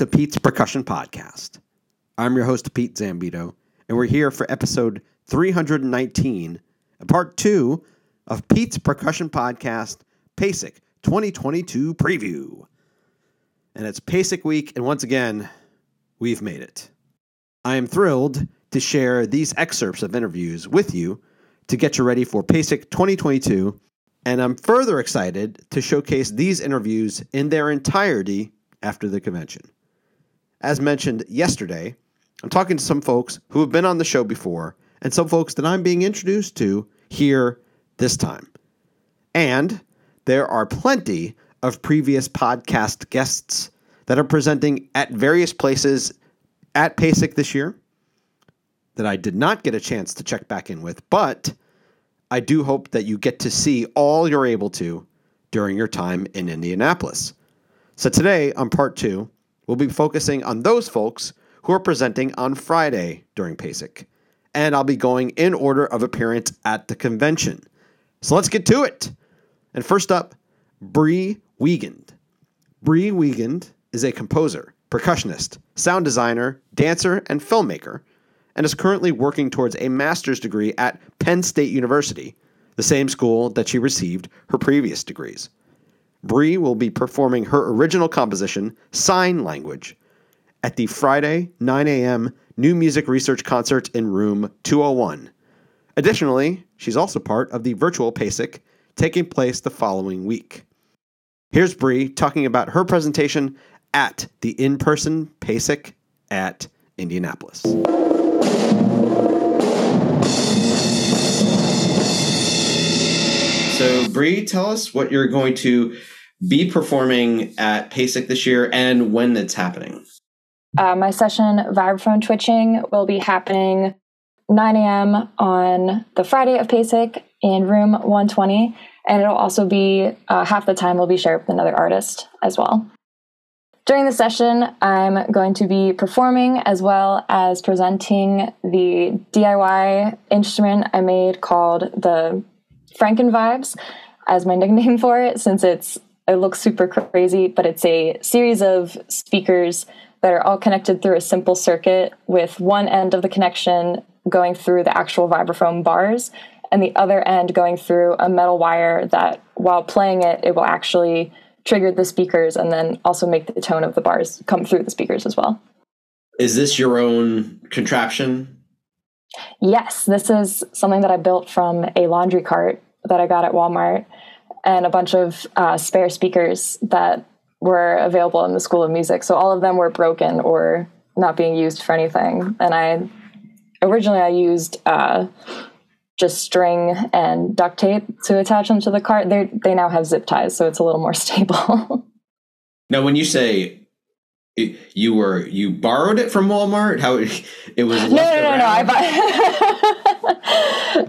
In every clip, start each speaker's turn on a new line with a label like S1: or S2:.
S1: to Pete's Percussion Podcast. I'm your host, Pete Zambito, and we're here for episode 319, part two of Pete's Percussion Podcast PASIC 2022 preview. And it's PASIC week, and once again, we've made it. I am thrilled to share these excerpts of interviews with you to get you ready for PASIC 2022, and I'm further excited to showcase these interviews in their entirety after the convention. As mentioned yesterday, I'm talking to some folks who have been on the show before and some folks that I'm being introduced to here this time. And there are plenty of previous podcast guests that are presenting at various places at PASIC this year that I did not get a chance to check back in with, but I do hope that you get to see all you're able to during your time in Indianapolis. So today, on part two, we'll be focusing on those folks who are presenting on Friday during PASIC. And I'll be going in order of appearance at the convention. So let's get to it. And first up, Bree Wiegand. Bree Wiegand is a composer, percussionist, sound designer, dancer, and filmmaker, and is currently working towards a master's degree at Penn State University, the same school that she received her previous degrees. Bree will be performing her original composition, Sign Language, at the Friday 9 a.m. New Music Research Concert in Room 201. Additionally, she's also part of the virtual PASIC taking place the following week. Here's Bree talking about her presentation at the in person PASIC at Indianapolis. So, Bree, tell us what you're going to be performing at PASIC this year and when it's happening.
S2: Uh, my session, Vibraphone Twitching, will be happening 9 a.m. on the Friday of PASIC in room 120. And it'll also be uh, half the time will be shared with another artist as well. During the session, I'm going to be performing as well as presenting the DIY instrument I made called the Franken Vibes as my nickname for it, since it's it looks super crazy, but it's a series of speakers that are all connected through a simple circuit with one end of the connection going through the actual vibraphone bars and the other end going through a metal wire that while playing it it will actually trigger the speakers and then also make the tone of the bars come through the speakers as well.
S1: Is this your own contraption
S2: yes this is something that i built from a laundry cart that i got at walmart and a bunch of uh, spare speakers that were available in the School of Music. So all of them were broken or not being used for anything. And I originally I used uh, just string and duct tape to attach them to the cart. They they now have zip ties, so it's a little more stable.
S1: now, when you say you were you borrowed it from Walmart, how it was?
S2: No, no, no, no. I bought.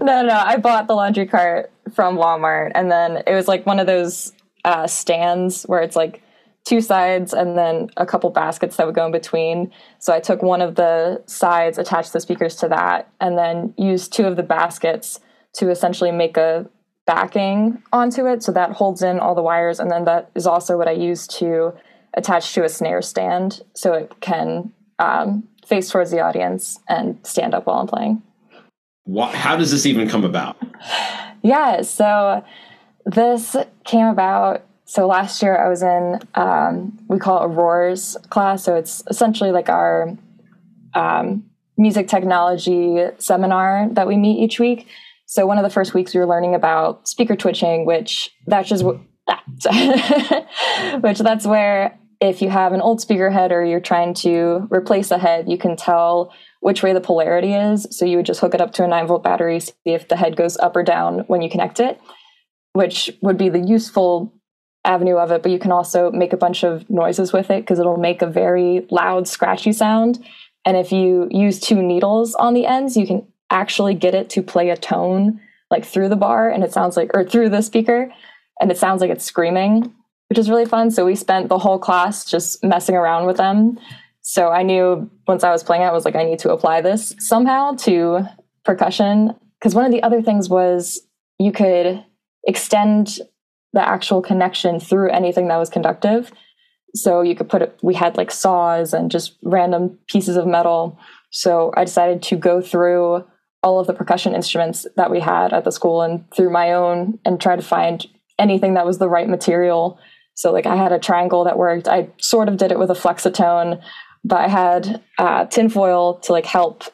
S2: no, no. I bought the laundry cart from Walmart, and then it was like one of those uh, stands where it's like two sides and then a couple baskets that would go in between. So I took one of the sides, attached the speakers to that, and then used two of the baskets to essentially make a backing onto it. So that holds in all the wires. And then that is also what I use to attach to a snare stand so it can um, face towards the audience and stand up while I'm playing.
S1: What, how does this even come about?
S2: Yeah, so this came about so last year I was in um, we call it a roars class so it's essentially like our um, music technology seminar that we meet each week so one of the first weeks we were learning about speaker twitching which that's just ah, which that's where if you have an old speaker head or you're trying to replace a head you can tell which way the polarity is. So you would just hook it up to a 9 volt battery see if the head goes up or down when you connect it which would be the useful avenue of it, but you can also make a bunch of noises with it because it'll make a very loud, scratchy sound. And if you use two needles on the ends, you can actually get it to play a tone like through the bar and it sounds like, or through the speaker, and it sounds like it's screaming, which is really fun. So we spent the whole class just messing around with them. So I knew once I was playing it, I was like, I need to apply this somehow to percussion. Because one of the other things was you could extend the actual connection through anything that was conductive. So you could put it, we had like saws and just random pieces of metal. So I decided to go through all of the percussion instruments that we had at the school and through my own and try to find anything that was the right material. So like I had a triangle that worked. I sort of did it with a flexitone, but I had uh, tinfoil to like help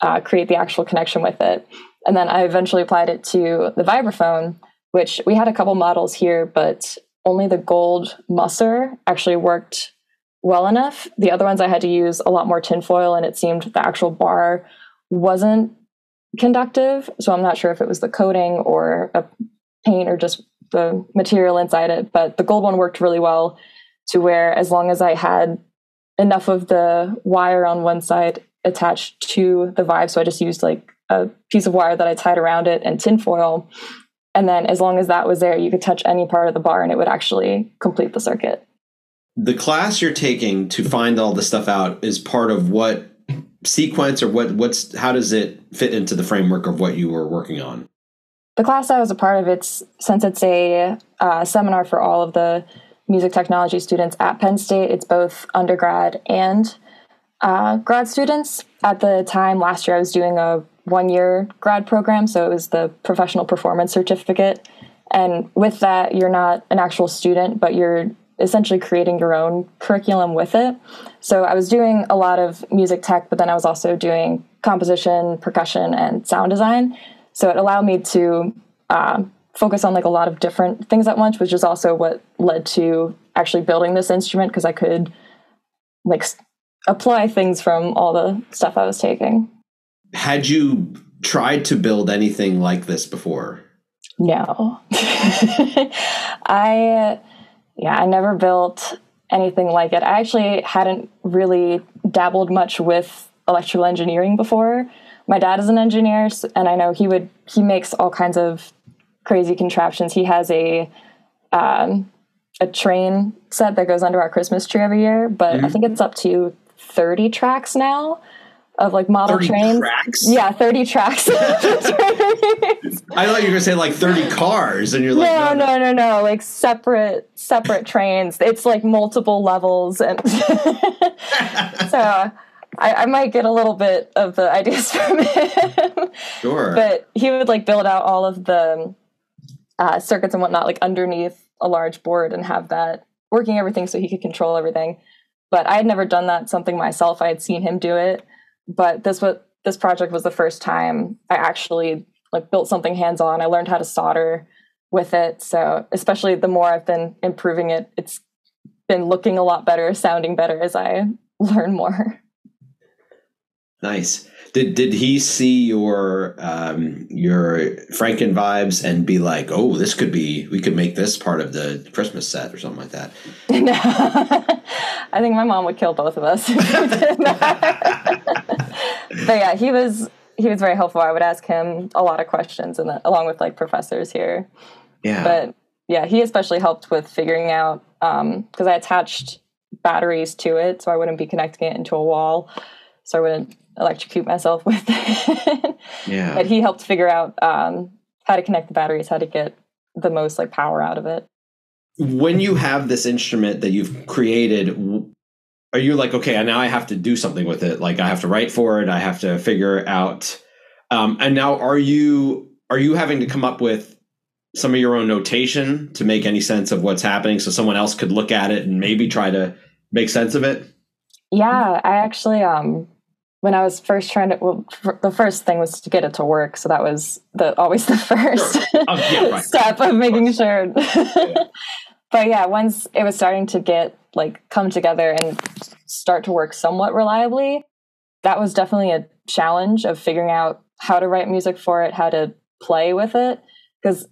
S2: uh, create the actual connection with it. And then I eventually applied it to the vibraphone, which we had a couple models here, but only the gold Musser actually worked well enough. The other ones I had to use a lot more tinfoil, and it seemed the actual bar wasn't conductive. So I'm not sure if it was the coating or a paint or just the material inside it. But the gold one worked really well to where as long as I had enough of the wire on one side attached to the vibe, so I just used like a piece of wire that I tied around it and tinfoil. And then as long as that was there, you could touch any part of the bar and it would actually complete the circuit.
S1: The class you're taking to find all the stuff out is part of what sequence or what what's how does it fit into the framework of what you were working on?
S2: The class I was a part of, it's since it's a uh, seminar for all of the music technology students at Penn State. It's both undergrad and uh, grad students. At the time last year, I was doing a one year grad program, so it was the professional performance certificate. And with that, you're not an actual student, but you're essentially creating your own curriculum with it. So I was doing a lot of music tech, but then I was also doing composition, percussion, and sound design. So it allowed me to uh, focus on like a lot of different things at once, which is also what led to actually building this instrument because I could like apply things from all the stuff I was taking.
S1: Had you tried to build anything like this before?
S2: No. I yeah, I never built anything like it. I actually hadn't really dabbled much with electrical engineering before. My dad is an engineer and I know he would he makes all kinds of crazy contraptions. He has a um, a train set that goes under our Christmas tree every year, but mm-hmm. I think it's up to 30 tracks now of like model trains.
S1: Tracks?
S2: Yeah, 30 tracks.
S1: I thought you were gonna say like 30 cars, and you're like,
S2: no, no, no, no, no, like separate, separate trains. It's like multiple levels, and so I, I, might get a little bit of the ideas from him.
S1: Sure.
S2: But he would like build out all of the uh, circuits and whatnot, like underneath a large board, and have that working everything so he could control everything. But I had never done that something myself. I had seen him do it but this was this project was the first time I actually like built something hands on. I learned how to solder with it. So especially the more I've been improving it, it's been looking a lot better, sounding better as I learn more.
S1: Nice. Did did he see your um, your Franken vibes and be like, oh, this could be we could make this part of the Christmas set or something like that?
S2: No, I think my mom would kill both of us. but yeah, he was he was very helpful. I would ask him a lot of questions, and along with like professors here.
S1: Yeah.
S2: But yeah, he especially helped with figuring out because um, I attached batteries to it, so I wouldn't be connecting it into a wall, so I wouldn't electrocute myself with it.
S1: yeah.
S2: But he helped figure out um, how to connect the batteries, how to get the most like power out of it.
S1: When you have this instrument that you've created, are you like okay now i have to do something with it like i have to write for it i have to figure out um, and now are you are you having to come up with some of your own notation to make any sense of what's happening so someone else could look at it and maybe try to make sense of it
S2: yeah i actually um when i was first trying to well the first thing was to get it to work so that was the always the first
S1: sure. oh, yeah, right.
S2: step of making sure yeah. but yeah once it was starting to get like come together and start to work somewhat reliably, that was definitely a challenge of figuring out how to write music for it, how to play with it. Because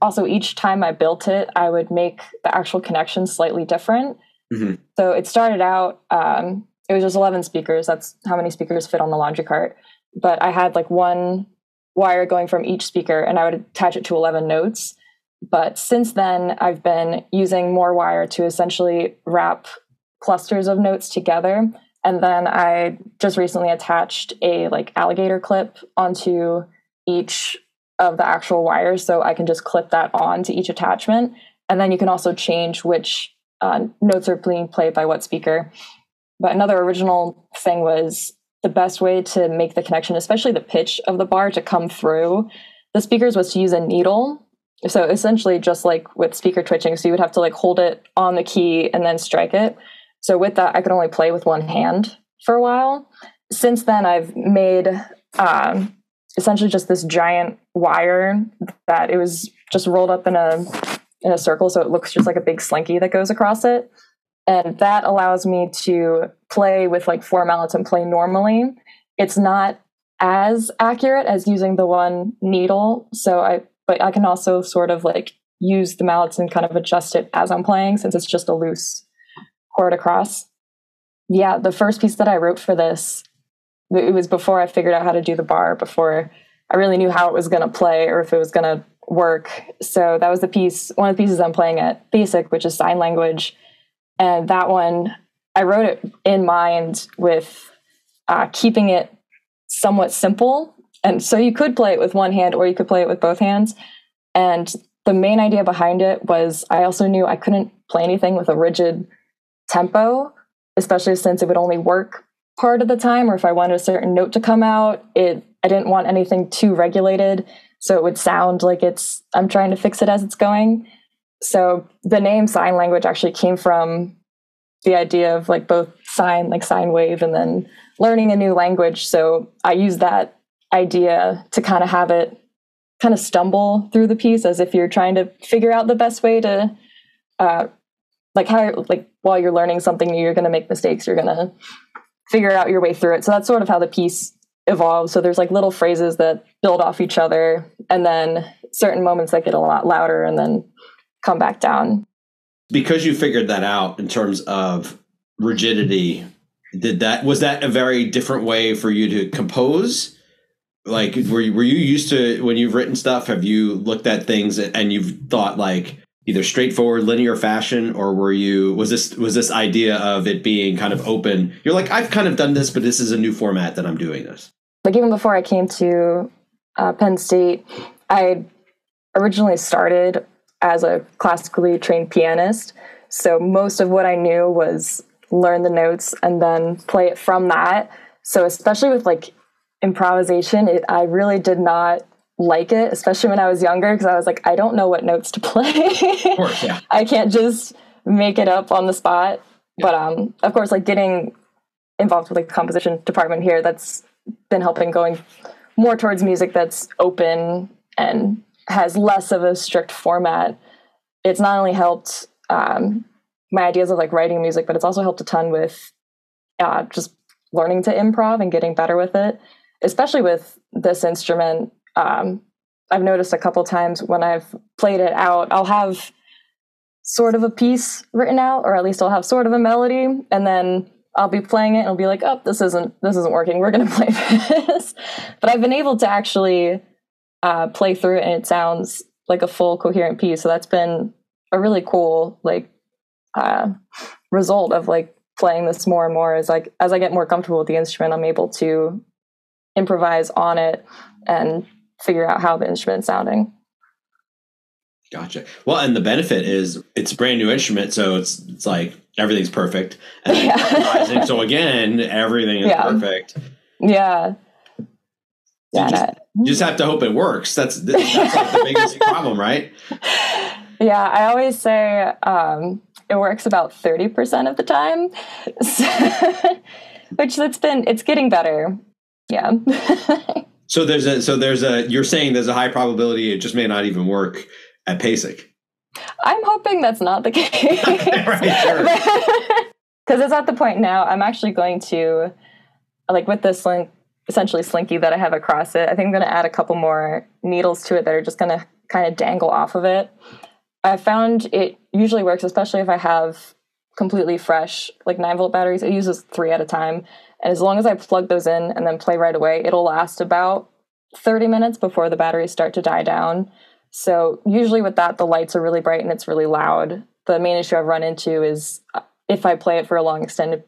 S2: also each time I built it, I would make the actual connection slightly different. Mm-hmm. So it started out, um, it was just 11 speakers. That's how many speakers fit on the laundry cart. But I had like one wire going from each speaker and I would attach it to 11 notes. But since then, I've been using more wire to essentially wrap clusters of notes together. And then I just recently attached a like alligator clip onto each of the actual wires. So I can just clip that on to each attachment. And then you can also change which uh, notes are being played by what speaker. But another original thing was the best way to make the connection, especially the pitch of the bar to come through the speakers, was to use a needle. So essentially, just like with speaker twitching, so you would have to like hold it on the key and then strike it. So with that, I could only play with one hand for a while. Since then, I've made um, essentially just this giant wire that it was just rolled up in a in a circle, so it looks just like a big slinky that goes across it and that allows me to play with like four mallets and play normally. It's not as accurate as using the one needle so i but i can also sort of like use the mallets and kind of adjust it as i'm playing since it's just a loose chord across. Yeah the first piece that i wrote for this it was before i figured out how to do the bar before i really knew how it was going to play or if it was going to work. So that was the piece one of the pieces i'm playing at PASIC which is sign language and that one, I wrote it in mind with uh, keeping it somewhat simple. And so you could play it with one hand or you could play it with both hands. And the main idea behind it was I also knew I couldn't play anything with a rigid tempo, especially since it would only work part of the time, or if I wanted a certain note to come out, it I didn't want anything too regulated. So it would sound like it's I'm trying to fix it as it's going so the name sign language actually came from the idea of like both sign like sine wave and then learning a new language. So i use that idea to kind of have it kind of stumble through the piece as if you're trying to figure out the best way to uh, like how like while you're learning something new you're going to make mistakes you're going to figure out your way through it. So that's sort of how the piece evolves. So there's like little phrases that build off each other and then certain moments that get a lot louder and then come back down.
S1: Because you figured that out in terms of rigidity, did that was that a very different way for you to compose? Like were you, were you used to when you've written stuff? Have you looked at things and you've thought like either straightforward linear fashion or were you was this was this idea of it being kind of open you're like i've kind of done this but this is a new format that i'm doing this
S2: like even before i came to uh, penn state i originally started as a classically trained pianist. So most of what I knew was learn the notes and then play it from that. So especially with like improvisation, it, I really did not like it, especially when I was younger, because I was like, I don't know what notes to play.
S1: of course, yeah.
S2: I can't just make it up on the spot. Yeah. But um, of course, like getting involved with like the composition department here, that's been helping going more towards music that's open and has less of a strict format, it's not only helped um, my ideas of like writing music, but it's also helped a ton with uh, just learning to improv and getting better with it, especially with this instrument. Um, I've noticed a couple times when I've played it out, I'll have sort of a piece written out, or at least I'll have sort of a melody, and then I'll be playing it and I'll be like, "Oh, this isn't this isn't working. We're going to play this." but I've been able to actually uh, play through it and it sounds like a full coherent piece. So that's been a really cool like uh, result of like playing this more and more as like as I get more comfortable with the instrument, I'm able to improvise on it and figure out how the instrument's sounding.
S1: Gotcha. Well, and the benefit is it's a brand new instrument, so it's it's like everything's perfect. And yeah. so again, everything is yeah. perfect.
S2: Yeah.
S1: Yeah. Just, you just have to hope it works. That's that's like the biggest problem, right?
S2: Yeah, I always say um, it works about thirty percent of the time, which that's been it's getting better. Yeah.
S1: so there's a so there's a you're saying there's a high probability it just may not even work at PASIC.
S2: I'm hoping that's not the case. Because it's at the point now. I'm actually going to like with this link essentially slinky that I have across it. I think I'm going to add a couple more needles to it that are just going to kind of dangle off of it. I found it usually works, especially if I have completely fresh, like 9 volt batteries. It uses three at a time. And as long as I plug those in and then play right away, it'll last about 30 minutes before the batteries start to die down. So usually with that, the lights are really bright and it's really loud. The main issue I've run into is uh, if I play it for a long extended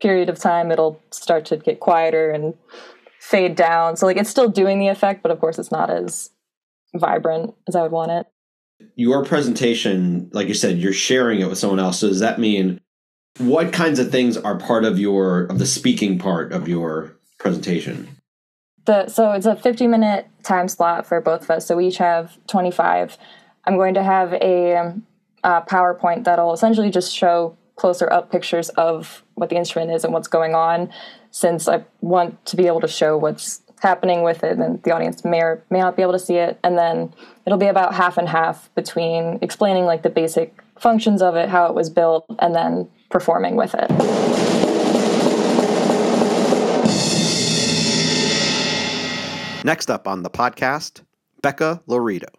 S2: period of time, it'll start to get quieter and fade down. So like it's still doing the effect, but of course it's not as vibrant as I would want it.
S1: Your presentation, like you said, you're sharing it with someone else. So does that mean what kinds of things are part of your of the speaking part of your presentation?
S2: The, so it's a 50 minute time slot for both of us. So we each have 25. I'm going to have a, um, a PowerPoint that'll essentially just show closer up pictures of what the instrument is and what's going on, since I want to be able to show what's happening with it, and the audience may or may not be able to see it. And then it'll be about half and half between explaining like the basic functions of it, how it was built, and then performing with it.
S1: Next up on the podcast, Becca Laurito.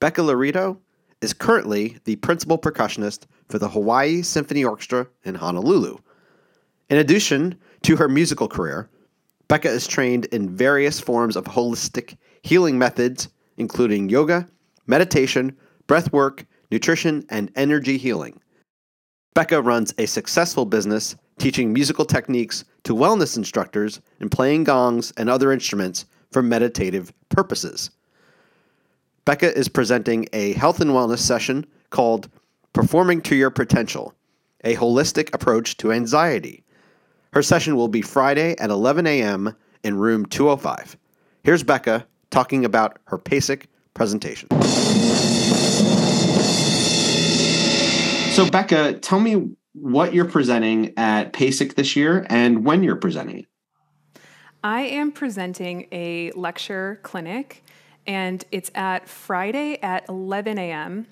S1: Becca Laurito is currently the principal percussionist for the Hawaii Symphony Orchestra in Honolulu. In addition to her musical career, Becca is trained in various forms of holistic healing methods, including yoga, meditation, breath work, nutrition, and energy healing. Becca runs a successful business teaching musical techniques to wellness instructors and playing gongs and other instruments for meditative purposes. Becca is presenting a health and wellness session called Performing to Your Potential, a holistic approach to anxiety. Her session will be Friday at 11 a.m. in room 205. Here's Becca talking about her PASIC presentation. So, Becca, tell me what you're presenting at PASIC this year and when you're presenting it.
S3: I am presenting a lecture clinic, and it's at Friday at 11 a.m.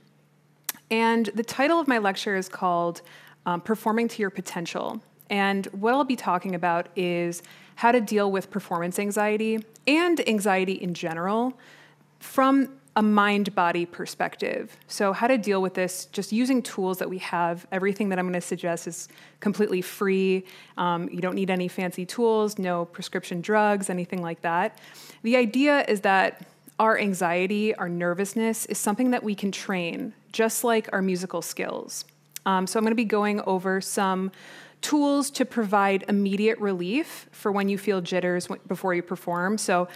S3: And the title of my lecture is called um, Performing to Your Potential. And what I'll be talking about is how to deal with performance anxiety and anxiety in general from a mind body perspective. So, how to deal with this just using tools that we have. Everything that I'm going to suggest is completely free. Um, you don't need any fancy tools, no prescription drugs, anything like that. The idea is that our anxiety, our nervousness is something that we can train, just like our musical skills. Um, so, I'm going to be going over some tools to provide immediate relief for when you feel jitters before you perform. So,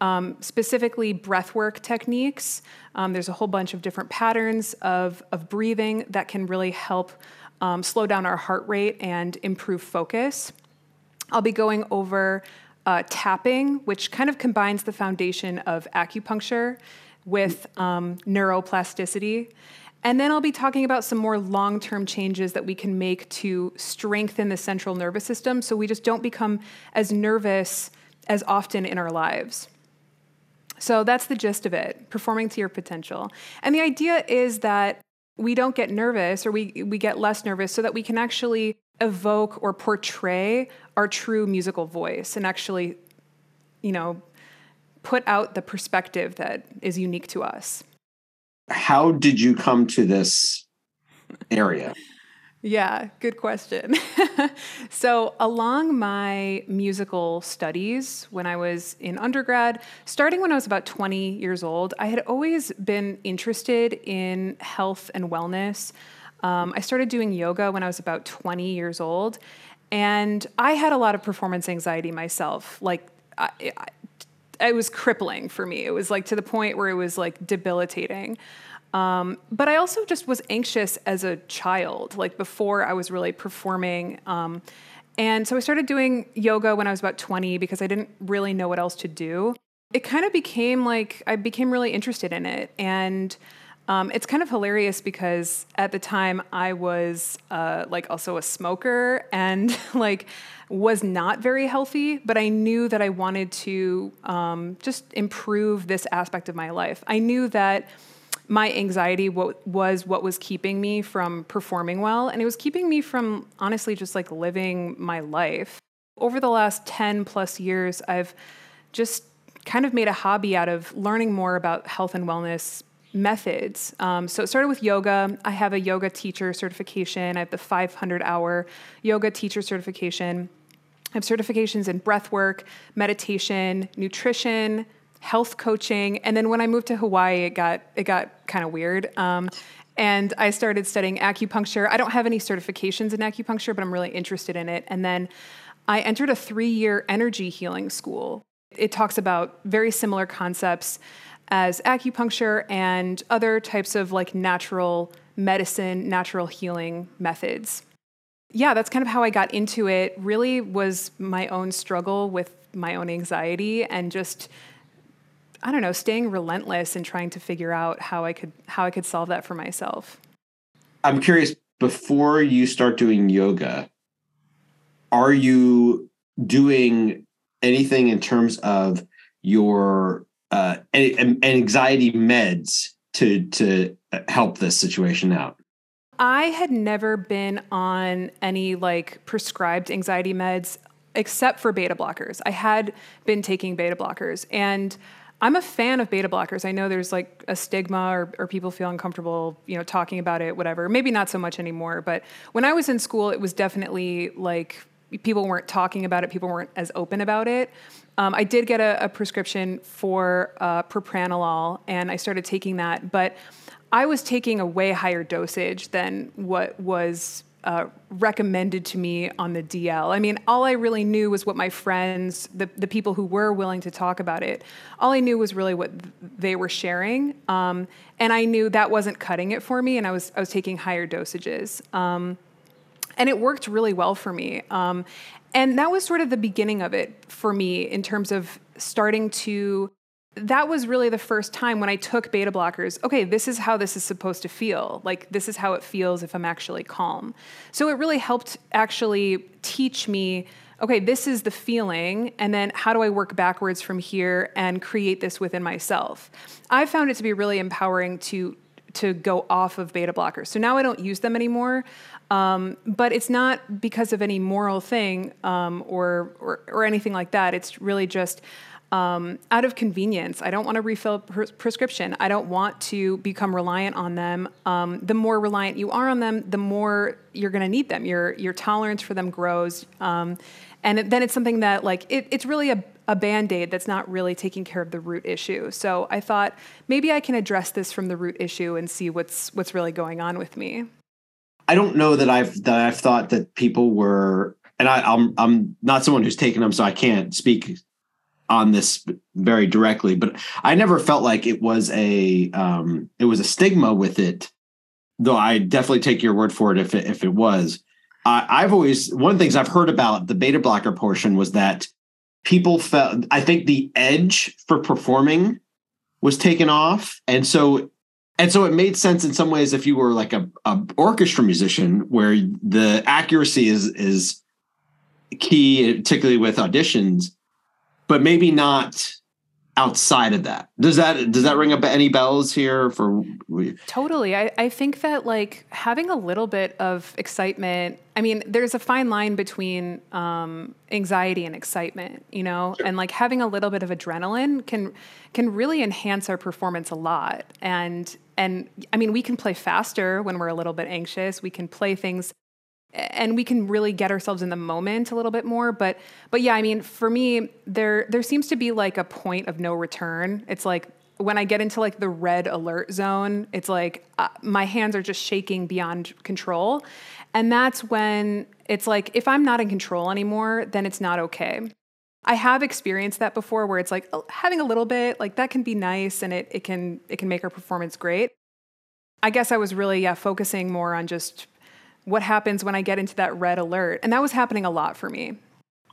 S3: um, specifically breathwork techniques. Um, there's a whole bunch of different patterns of, of breathing that can really help um, slow down our heart rate and improve focus. I'll be going over uh, tapping, which kind of combines the foundation of acupuncture with um, neuroplasticity. And then I'll be talking about some more long term changes that we can make to strengthen the central nervous system so we just don't become as nervous as often in our lives. So that's the gist of it, performing to your potential. And the idea is that we don't get nervous or we, we get less nervous so that we can actually evoke or portray our true musical voice and actually, you know, put out the perspective that is unique to us.
S1: How did you come to this area?
S3: Yeah, good question. so, along my musical studies when I was in undergrad, starting when I was about 20 years old, I had always been interested in health and wellness. Um, I started doing yoga when I was about 20 years old, and I had a lot of performance anxiety myself. Like, I, it was crippling for me. It was like to the point where it was like debilitating. Um, but I also just was anxious as a child, like before I was really performing. Um, and so I started doing yoga when I was about 20 because I didn't really know what else to do. It kind of became like I became really interested in it. And um, it's kind of hilarious because at the time I was uh, like also a smoker and like was not very healthy, but I knew that I wanted to um, just improve this aspect of my life. I knew that my anxiety was what was keeping me from performing well and it was keeping me from honestly just like living my life. Over the last 10 plus years i've just kind of made a hobby out of learning more about health and wellness methods. Um, so it started with yoga. I have a yoga teacher certification. I have the 500 hour yoga teacher certification I have certifications in breath work, meditation, nutrition, health coaching, and then when I moved to Hawaii, it got it got kind of weird. Um, and I started studying acupuncture. I don't have any certifications in acupuncture, but I'm really interested in it. And then I entered a three year energy healing school. It talks about very similar concepts. as acupuncture and other types of like natural medicine, natural healing methods. Yeah, that's kind of how I got into it. Really was my own struggle with my own anxiety and just I don't know, staying relentless and trying to figure out how I could how I could solve that for myself.
S1: I'm curious before you start doing yoga, are you doing anything in terms of your uh, anxiety meds to to help this situation out?
S3: I had never been on any like prescribed anxiety meds except for beta blockers. I had been taking beta blockers and I'm a fan of beta blockers. I know there's like a stigma or, or people feel uncomfortable, you know, talking about it, whatever. Maybe not so much anymore, but when I was in school, it was definitely like people weren't talking about it, people weren't as open about it. Um, I did get a, a prescription for uh, propranolol, and I started taking that, but I was taking a way higher dosage than what was uh, recommended to me on the DL. I mean, all I really knew was what my friends, the, the people who were willing to talk about it, all I knew was really what they were sharing. Um, and I knew that wasn't cutting it for me, and I was, I was taking higher dosages. Um, and it worked really well for me. Um, and that was sort of the beginning of it for me in terms of starting to that was really the first time when I took beta blockers. Okay, this is how this is supposed to feel. Like, this is how it feels if I'm actually calm. So, it really helped actually teach me okay, this is the feeling, and then how do I work backwards from here and create this within myself? I found it to be really empowering to to go off of beta blockers. So now I don't use them anymore. Um, but it's not because of any moral thing um, or, or, or anything like that. It's really just um, out of convenience. I don't want to refill pres- prescription. I don't want to become reliant on them. Um, the more reliant you are on them, the more you're going to need them. Your your tolerance for them grows, um, and then it's something that like it, it's really a a band aid that's not really taking care of the root issue. So I thought maybe I can address this from the root issue and see what's what's really going on with me.
S1: I don't know that I've that I've thought that people were, and I, I'm I'm not someone who's taken them, so I can't speak on this very directly, but I never felt like it was a um, it was a stigma with it. Though I definitely take your word for it if it, if it was. I've always one of the things I've heard about the beta blocker portion was that people felt. I think the edge for performing was taken off, and so and so it made sense in some ways if you were like a, a orchestra musician where the accuracy is is key, particularly with auditions but maybe not outside of that. Does that does that ring up any bells here for
S3: Totally. I, I think that like having a little bit of excitement, I mean, there's a fine line between um, anxiety and excitement, you know, sure. and like having a little bit of adrenaline can can really enhance our performance a lot. And and I mean, we can play faster when we're a little bit anxious. We can play things and we can really get ourselves in the moment a little bit more but but yeah i mean for me there there seems to be like a point of no return. It's like when i get into like the red alert zone it's like uh, my hands are just shaking beyond control. And that's when it's like if i'm not in control anymore then it's not okay. I have experienced that before where it's like oh, having a little bit like that can be nice and it, it can it can make our performance great. I guess i was really yeah focusing more on just what happens when I get into that red alert. And that was happening a lot for me.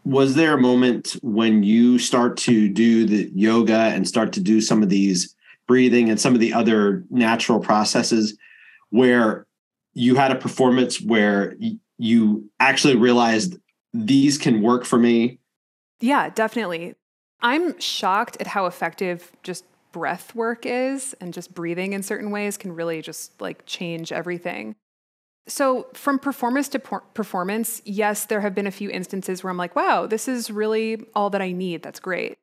S1: Was there a moment when you start to do the yoga and start to do some of these breathing and some of the other natural processes where you had a performance where you actually realized these can work for me?
S3: Yeah, definitely. I'm shocked at how effective just breath work is and just breathing in certain ways can really just like change everything. So, from performance to por- performance, yes, there have been a few instances where I'm like, wow, this is really all that I need. That's great.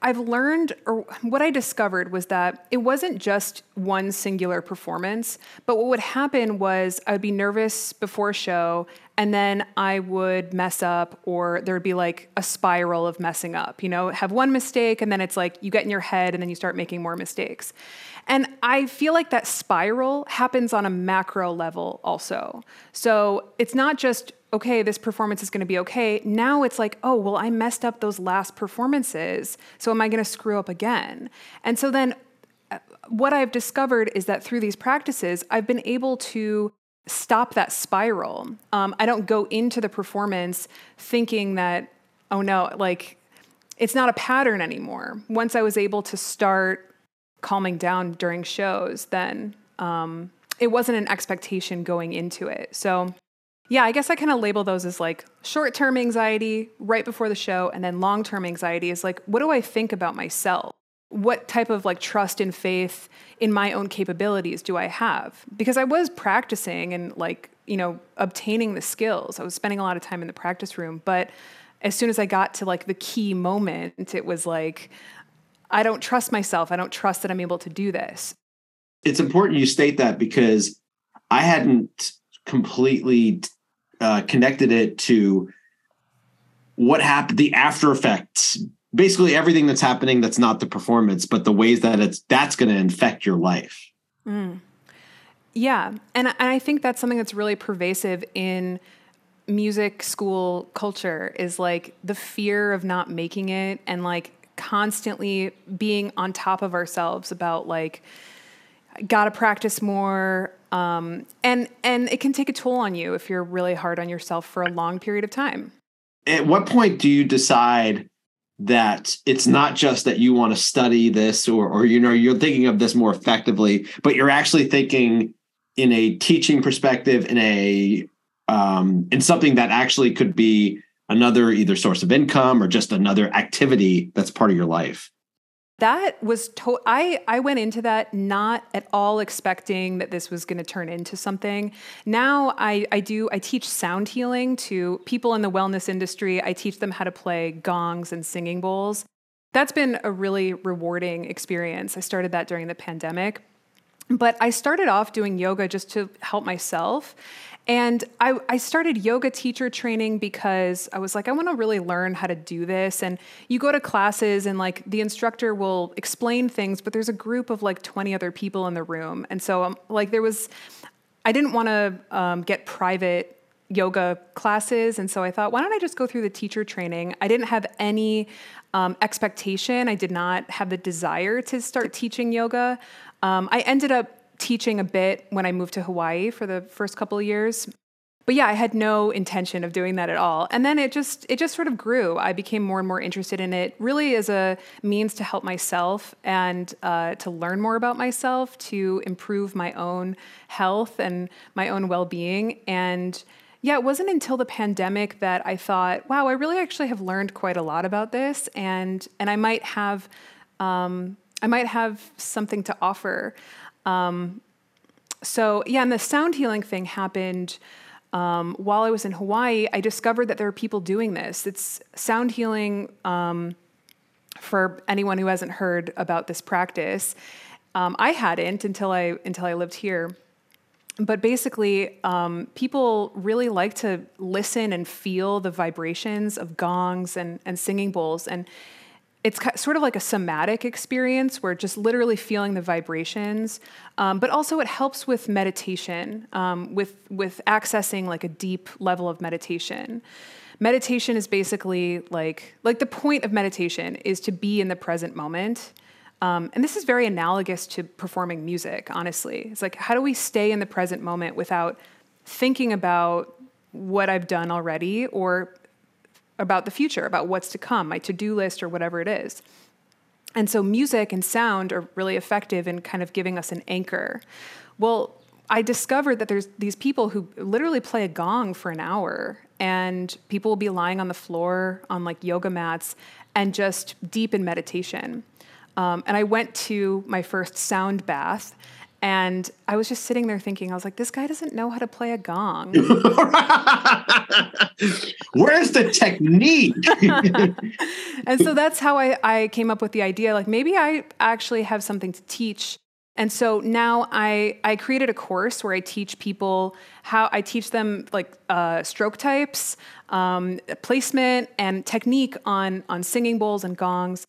S3: I've learned, or what I discovered was that it wasn't just one singular performance, but what would happen was I would be nervous before a show, and then I would mess up, or there would be like a spiral of messing up. You know, have one mistake, and then it's like you get in your head, and then you start making more mistakes. And I feel like that spiral happens on a macro level also. So it's not just, okay, this performance is going to be okay. Now it's like, oh, well, I messed up those last performances. So am I going to screw up again? And so then what I've discovered is that through these practices, I've been able to stop that spiral. Um, I don't go into the performance thinking that, oh no, like it's not a pattern anymore. Once I was able to start calming down during shows, then um, it wasn't an expectation going into it. So, yeah, I guess I kind of label those as like short term anxiety right before the show, and then long term anxiety is like, what do I think about myself? what type of like trust and faith in my own capabilities do I have? Because I was practicing and like, you know, obtaining the skills. I was spending a lot of time in the practice room, but as soon as I got to like the key moment, it was like I don't trust myself. I don't trust that I'm able to do this.
S1: It's important you state that because I hadn't completely uh, connected it to what happened, the after effects basically everything that's happening that's not the performance, but the ways that it's that's going to infect your life.
S3: Mm. Yeah, and and I think that's something that's really pervasive in music school culture is like the fear of not making it and like constantly being on top of ourselves about like gotta practice more um, and and it can take a toll on you if you're really hard on yourself for a long period of time.
S1: At what point do you decide that it's not just that you want to study this or or you know you're thinking of this more effectively but you're actually thinking in a teaching perspective in a um, in something that actually could be another either source of income or just another activity that's part of your life
S3: that was to- I I went into that not at all expecting that this was going to turn into something. Now I I do I teach sound healing to people in the wellness industry. I teach them how to play gongs and singing bowls. That's been a really rewarding experience. I started that during the pandemic. But I started off doing yoga just to help myself. And I, I, started yoga teacher training because I was like, I want to really learn how to do this. And you go to classes, and like the instructor will explain things, but there's a group of like 20 other people in the room. And so, um, like, there was, I didn't want to um, get private yoga classes. And so I thought, why don't I just go through the teacher training? I didn't have any um, expectation, I did not have the desire to start teaching yoga. Um, I ended up teaching a bit when I moved to Hawaii for the first couple of years. But yeah, I had no intention of doing that at all. And then it just it just sort of grew. I became more and more interested in it, really as a means to help myself and uh, to learn more about myself, to improve my own health and my own well being. And yeah, it wasn't until the pandemic that I thought, wow, I really actually have learned quite a lot about this, and and I might have um, I might have something to offer. Um, so yeah, and the sound healing thing happened um, while I was in Hawaii. I discovered that there are people doing this. It's sound healing um, for anyone who hasn't heard about this practice. Um, I hadn't until I until I lived here. But basically, um, people really like to listen and feel the vibrations of gongs and, and singing bowls. And it's sort of like a somatic experience where just literally feeling the vibrations, um, but also it helps with meditation, um, with with accessing like a deep level of meditation. Meditation is basically like like the point of meditation is to be in the present moment. Um, and this is very analogous to performing music, honestly. It's like, how do we stay in the present moment without thinking about what I've done already or about the future, about what's to come, my to do list or whatever it is. And so music and sound are really effective in kind of giving us an anchor. Well, I discovered that there's these people who literally play a gong for an hour, and people will be lying on the floor on like yoga mats and just deep in meditation. Um, and I went to my first sound bath, and I was just sitting there thinking, I was like, this guy doesn't know how to play a gong.
S1: Where's the technique?
S3: and so that's how I, I came up with the idea like, maybe I actually have something to teach. And so now I, I created a course where I teach people how I teach them like uh, stroke types, um, placement, and technique on, on singing bowls and gongs.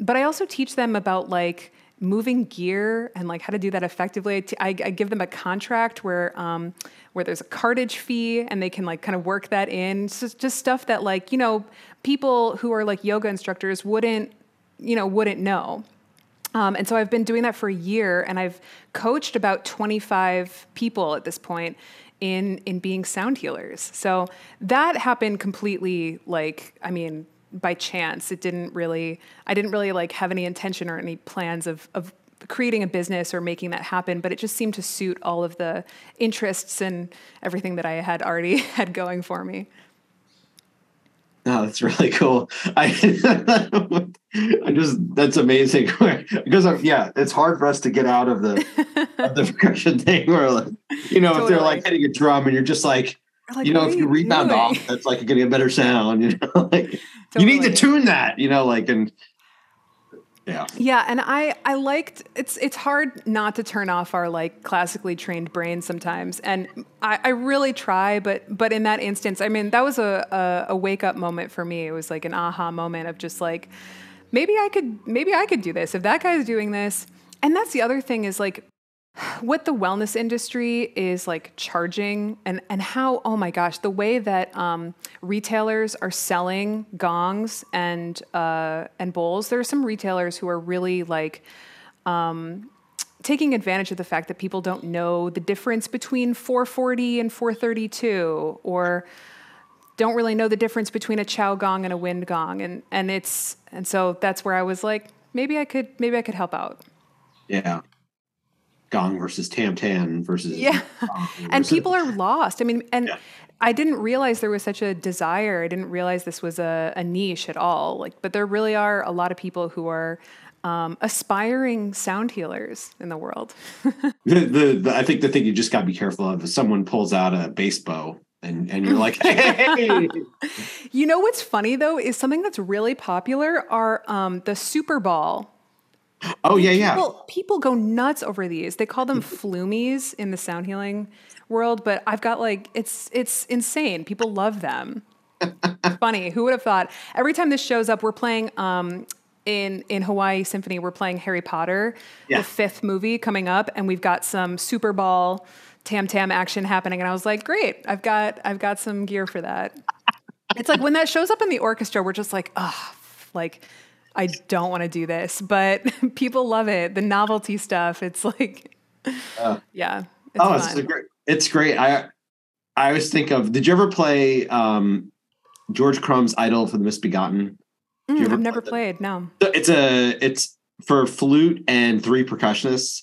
S3: But I also teach them about like, moving gear and like how to do that effectively. I, I give them a contract where um, where there's a cartage fee and they can like kind of work that in. Just, just stuff that like you know people who are like yoga instructors wouldn't you know wouldn't know. Um, and so I've been doing that for a year, and I've coached about 25 people at this point in in being sound healers. So that happened completely like I mean by chance. It didn't really I didn't really like have any intention or any plans of of creating a business or making that happen, but it just seemed to suit all of the interests and everything that I had already had going for me.
S1: Oh, that's really cool. I, I just that's amazing because I'm, uh, yeah, it's hard for us to get out of the of the percussion thing where like, you know totally. if they're like hitting a drum and you're just like, like you know if you, you rebound doing? off, that's like getting a better sound. You know, like totally. you need to tune that. You know, like and yeah.
S3: Yeah, and I I liked it's it's hard not to turn off our like classically trained brains sometimes, and I, I really try, but but in that instance, I mean that was a, a, a wake up moment for me. It was like an aha moment of just like maybe I could maybe I could do this if that guy's doing this. And that's the other thing is like what the wellness industry is like charging and and how oh my gosh the way that um, retailers are selling gongs and uh, and bowls there are some retailers who are really like um, taking advantage of the fact that people don't know the difference between 440 and 432 or don't really know the difference between a chow gong and a wind gong. And and it's and so that's where I was like maybe I could maybe I could help out.
S1: Yeah gong versus tam tam versus
S3: yeah. And people are lost. I mean and yeah. i didn't realize there was such a desire. I didn't realize this was a, a niche at all. Like but there really are a lot of people who are um, aspiring sound healers in the world.
S1: The, the, the, i think the thing you just got to be careful of is someone pulls out a bass bow and, and you're like hey!
S3: You know what's funny though is something that's really popular are um, the SuperBall
S1: Oh yeah, yeah.
S3: People, people go nuts over these. They call them flumies in the sound healing world, but I've got like it's it's insane. People love them. Funny. Who would have thought? Every time this shows up, we're playing um, in in Hawaii Symphony. We're playing Harry Potter, yeah. the fifth movie coming up, and we've got some SuperBall tam tam action happening. And I was like, great. I've got I've got some gear for that. it's like when that shows up in the orchestra, we're just like, oh, like I don't want to do this, but people love it. The novelty stuff. It's like, uh, yeah.
S1: It's oh, it's great. It's great. I I always think of. Did you ever play um, George Crumb's "Idyll for the Misbegotten"?
S3: Mm, I've never played. No.
S1: It's a. It's for flute and three percussionists,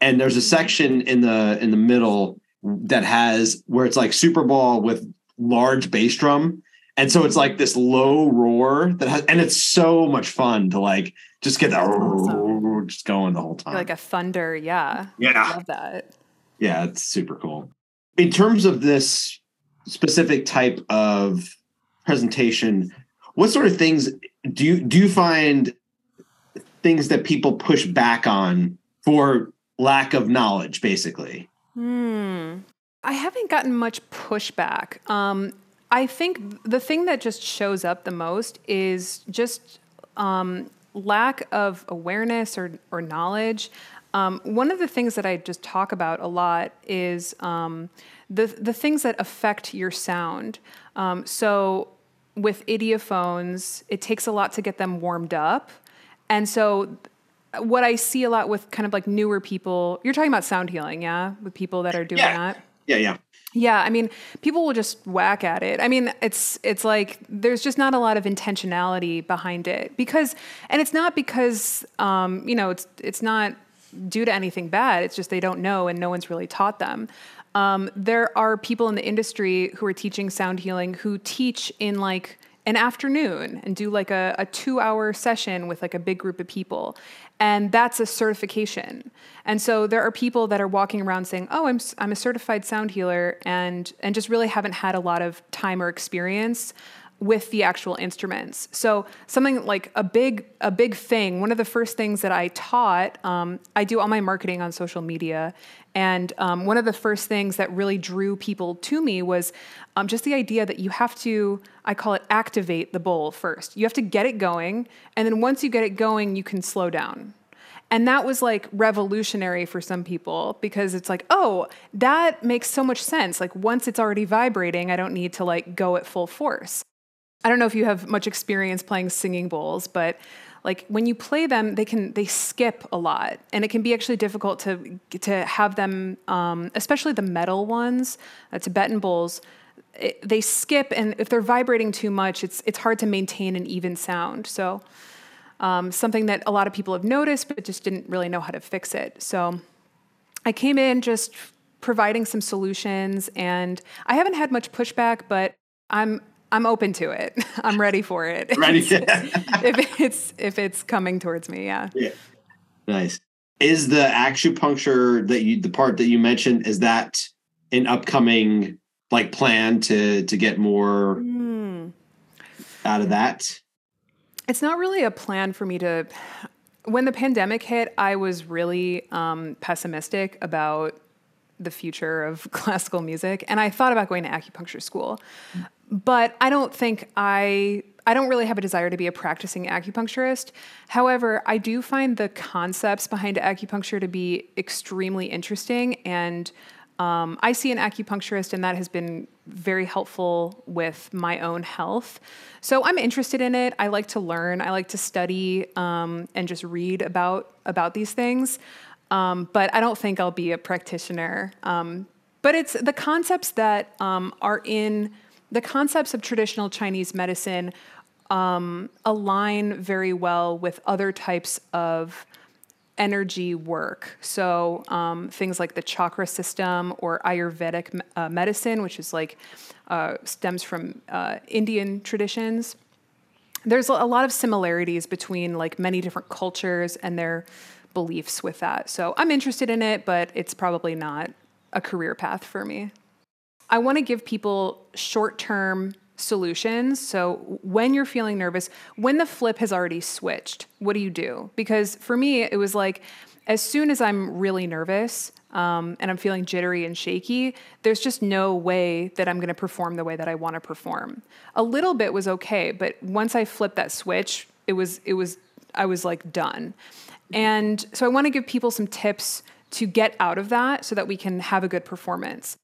S1: and there's a section in the in the middle that has where it's like Super SuperBall with large bass drum and so it's like this low roar that has, and it's so much fun to like just get that awesome. just going the whole time.
S3: Like a thunder, yeah.
S1: Yeah.
S3: I love that.
S1: Yeah, it's super cool. In terms of this specific type of presentation, what sort of things do you do you find things that people push back on for lack of knowledge, basically?
S3: Hmm. I haven't gotten much pushback. Um, I think the thing that just shows up the most is just um, lack of awareness or, or knowledge. Um, one of the things that I just talk about a lot is um, the the things that affect your sound. Um, so with idiophones, it takes a lot to get them warmed up, and so what I see a lot with kind of like newer people. You're talking about sound healing, yeah, with people that are doing
S1: yeah.
S3: that.
S1: Yeah, yeah.
S3: Yeah, I mean, people will just whack at it. I mean, it's it's like there's just not a lot of intentionality behind it because, and it's not because um, you know it's it's not due to anything bad. It's just they don't know and no one's really taught them. Um, there are people in the industry who are teaching sound healing who teach in like an afternoon and do like a, a two hour session with like a big group of people. And that's a certification. And so there are people that are walking around saying oh i'm, I'm a certified sound healer and and just really haven't had a lot of time or experience with the actual instruments. So something like a big a big thing one of the first things that i taught um, i do all my marketing on social media. And um, one of the first things that really drew people to me was um, just the idea that you have to, I call it activate the bowl first. You have to get it going. And then once you get it going, you can slow down. And that was like revolutionary for some people because it's like, oh, that makes so much sense. Like once it's already vibrating, I don't need to like go at full force. I don't know if you have much experience playing singing bowls, but like when you play them, they can they skip a lot, and it can be actually difficult to to have them, um, especially the metal ones, uh, Tibetan bowls. It, they skip, and if they're vibrating too much, it's it's hard to maintain an even sound. So, um, something that a lot of people have noticed, but just didn't really know how to fix it. So, I came in just providing some solutions, and I haven't had much pushback, but I'm I'm open to it. I'm ready for it.
S1: Ready.
S3: if it's if it's coming towards me, yeah.
S1: Yeah. Nice. Is the acupuncture that you the part that you mentioned is that an upcoming like plan to to get more
S3: Mm.
S1: out of that?
S3: It's not really a plan for me to. When the pandemic hit, I was really um, pessimistic about the future of classical music, and I thought about going to acupuncture school. But I don't think I. I don't really have a desire to be a practicing acupuncturist. However, I do find the concepts behind acupuncture to be extremely interesting, and um, I see an acupuncturist, and that has been very helpful with my own health. So I'm interested in it. I like to learn. I like to study um, and just read about about these things. Um, but I don't think I'll be a practitioner. Um, but it's the concepts that um, are in the concepts of traditional Chinese medicine um, align very well with other types of energy work. So um, things like the chakra system or Ayurvedic uh, medicine, which is like uh, stems from uh, Indian traditions. There's a lot of similarities between like many different cultures and their beliefs with that. So I'm interested in it, but it's probably not a career path for me. I want to give people short term solutions. So when you're feeling nervous, when the flip has already switched, what do you do? Because for me, it was like as soon as I'm really nervous um, and I'm feeling jittery and shaky, there's just no way that I'm going to perform the way that I want to perform. A little bit was okay, but once I flipped that switch, it was it was I was like done. And so I want to give people some tips to get out of that so that we can have a good performance.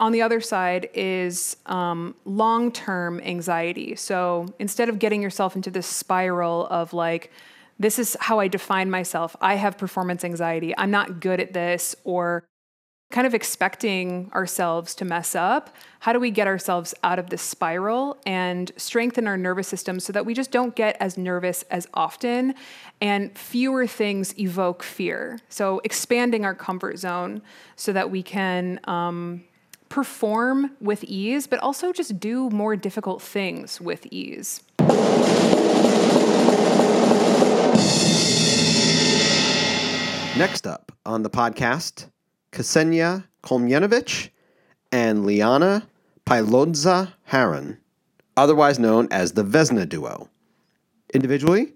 S3: On the other side is um, long term anxiety. So instead of getting yourself into this spiral of like, this is how I define myself, I have performance anxiety, I'm not good at this, or kind of expecting ourselves to mess up, how do we get ourselves out of this spiral and strengthen our nervous system so that we just don't get as nervous as often and fewer things evoke fear? So, expanding our comfort zone so that we can um, perform with ease, but also just do more difficult things with ease.
S1: Next up on the podcast, Ksenia Kolmyenovich and Liana Pylodza Haran, otherwise known as the Vesna Duo. Individually,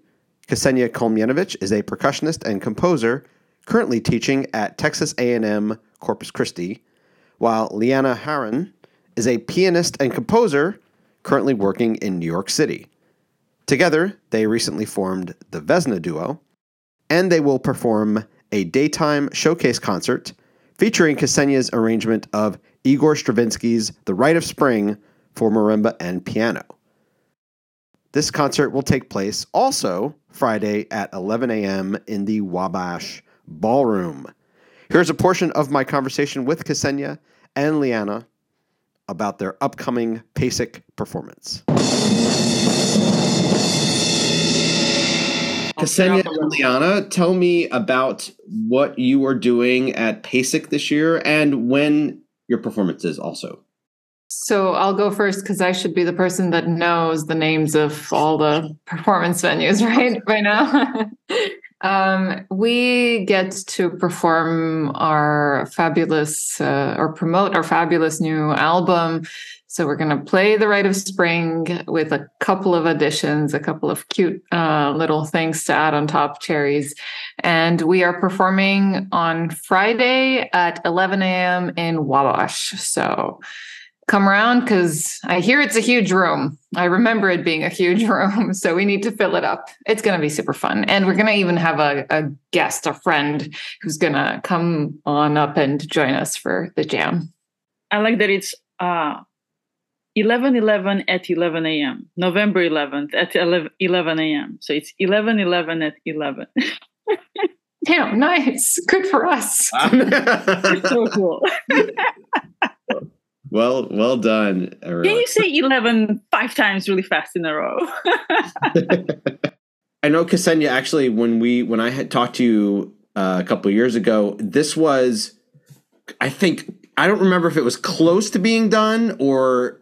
S1: Ksenia Kolmyenovich is a percussionist and composer currently teaching at Texas A&M Corpus Christi, while Liana Haran is a pianist and composer currently working in New York City. Together, they recently formed the Vesna Duo, and they will perform a daytime showcase concert featuring Ksenia's arrangement of Igor Stravinsky's The Rite of Spring for marimba and piano. This concert will take place also Friday at 11 a.m. in the Wabash Ballroom. Here's a portion of my conversation with Ksenia and Liana about their upcoming PASIC performance. Ksenia and Liana, tell me about what you are doing at PASIC this year and when your performance is also.
S4: So I'll go first because I should be the person that knows the names of all the performance venues, right? By now. Um, we get to perform our fabulous uh, or promote our fabulous new album. So we're going to play The Rite of Spring with a couple of additions, a couple of cute uh, little things to add on top, cherries. And we are performing on Friday at 11 a.m. in Wabash. So come around because I hear it's a huge room. I remember it being a huge room. So we need to fill it up. It's going to be super fun. And we're going to even have a, a guest, a friend who's going to come on up and join us for the jam.
S5: I like that it's uh, 11 11 at 11 a.m. November 11th at 11 a.m. So it's 11 11 at 11.
S4: Damn, nice. Good for us.
S5: so cool.
S1: Well, well done.
S5: Everyone. Can you say 11 five times really fast in a row?
S1: I know Ksenia actually when we when I had talked to you uh, a couple of years ago, this was I think I don't remember if it was close to being done or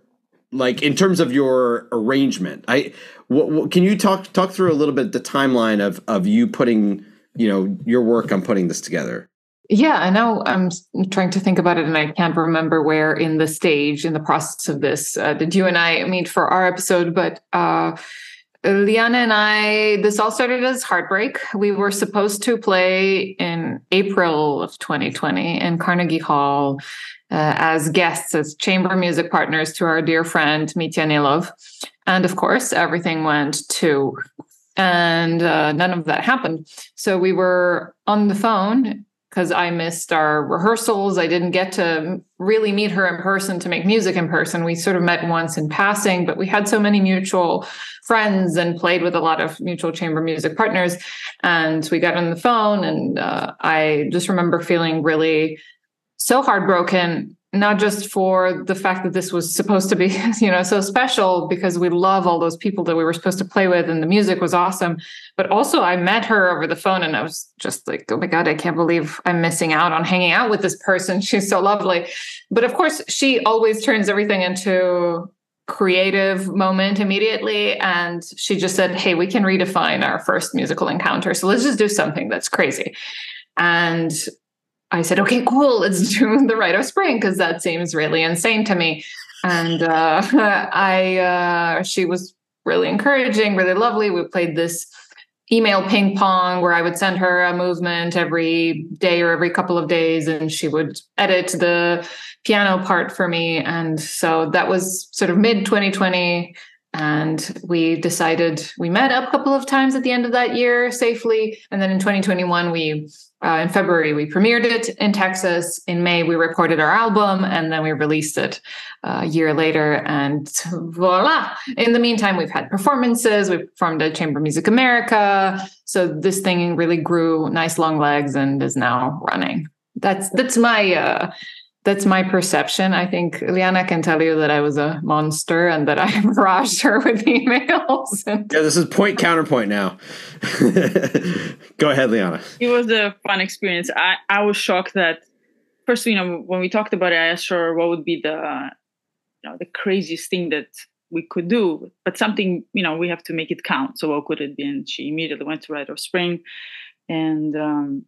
S1: like in terms of your arrangement. I what, what, can you talk talk through a little bit the timeline of of you putting you know your work on putting this together?
S4: Yeah, I know. I'm trying to think about it, and I can't remember where in the stage in the process of this uh, did you and I meet for our episode, but. uh Liana and I, this all started as Heartbreak. We were supposed to play in April of 2020 in Carnegie Hall uh, as guests, as chamber music partners to our dear friend Mitya Nilov. And of course, everything went to, and uh, none of that happened. So we were on the phone because I missed our rehearsals. I didn't get to really meet her in person to make music in person. We sort of met once in passing, but we had so many mutual friends and played with a lot of mutual chamber music partners. And we got on the phone, and uh, I just remember feeling really so heartbroken not just for the fact that this was supposed to be you know so special because we love all those people that we were supposed to play with and the music was awesome but also i met her over the phone and i was just like oh my god i can't believe i'm missing out on hanging out with this person. She's so lovely. But of course she always turns everything into creative moment immediately and she just said hey we can redefine our first musical encounter so let's just do something that's crazy. And I said, okay, cool, let's do the Rite of Spring because that seems really insane to me. And uh, I, uh, she was really encouraging, really lovely. We played this email ping pong where I would send her a movement every day or every couple of days, and she would edit the piano part for me. And so that was sort of mid 2020. And we decided we met up a couple of times at the end of that year safely. And then in 2021, we uh, in February, we premiered it in Texas. In May, we recorded our album and then we released it uh, a year later. And voila! In the meantime, we've had performances. We performed at Chamber Music America. So this thing really grew nice long legs and is now running. That's that's my uh, that's my perception. I think Liana can tell you that I was a monster and that I barraged her with emails.
S1: And- yeah, this is point counterpoint now. Go ahead, Liana.
S5: It was a fun experience. I, I was shocked that first, you know, when we talked about it, I asked her what would be the you know the craziest thing that we could do, but something, you know, we have to make it count. So what could it be? And she immediately went to Rite of Spring. And um,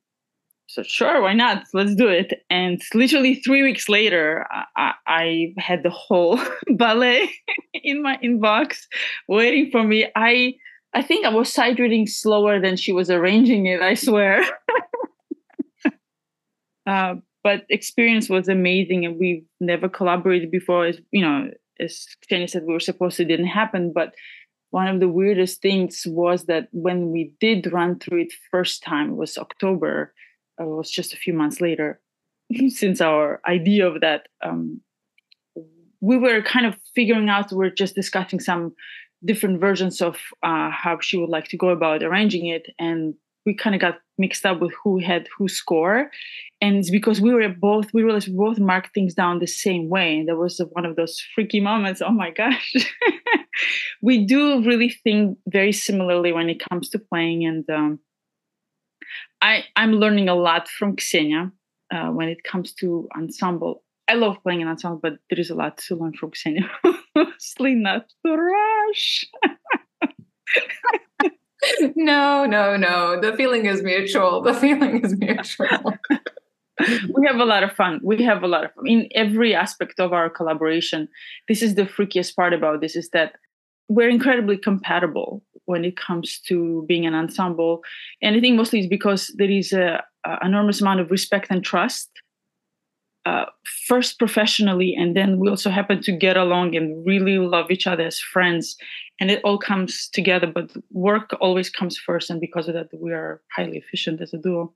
S5: so sure why not? Let's do it. And literally three weeks later i, I had the whole ballet in my inbox waiting for me. I i think i was sight reading slower than she was arranging it i swear. Uh, but experience was amazing and we've never collaborated before as you know as Jenny said we were supposed to didn't happen. But one of the weirdest things was that when we did run through it first time was october uh, was just a few months later since our idea of that um, we were kind of figuring out we're just discussing some different versions of uh, how she would like to go about arranging it and we kind of got mixed up with who had who score. And it's because we were both we realized we both marked things down the same way and there was one of those freaky moments oh my gosh. We do really think very similarly when it comes to playing and um, I, I'm learning a lot from Ksenia uh, when it comes to ensemble. I love playing an ensemble, but there is a lot to learn from Ksenia. Mostly not the rush.
S4: no, no, no. The feeling is mutual. The feeling is mutual.
S5: we have a lot of fun. We have a lot of fun in every aspect of our collaboration. This is the freakiest part about this is that we're incredibly compatible when it comes to being an ensemble. And I think mostly it's because there is a, a enormous amount of respect and trust. Uh, first professionally, and then we also happen to get along and really love each other as friends, and it all comes together. But work always comes first, and because of that, we are highly efficient as a duo.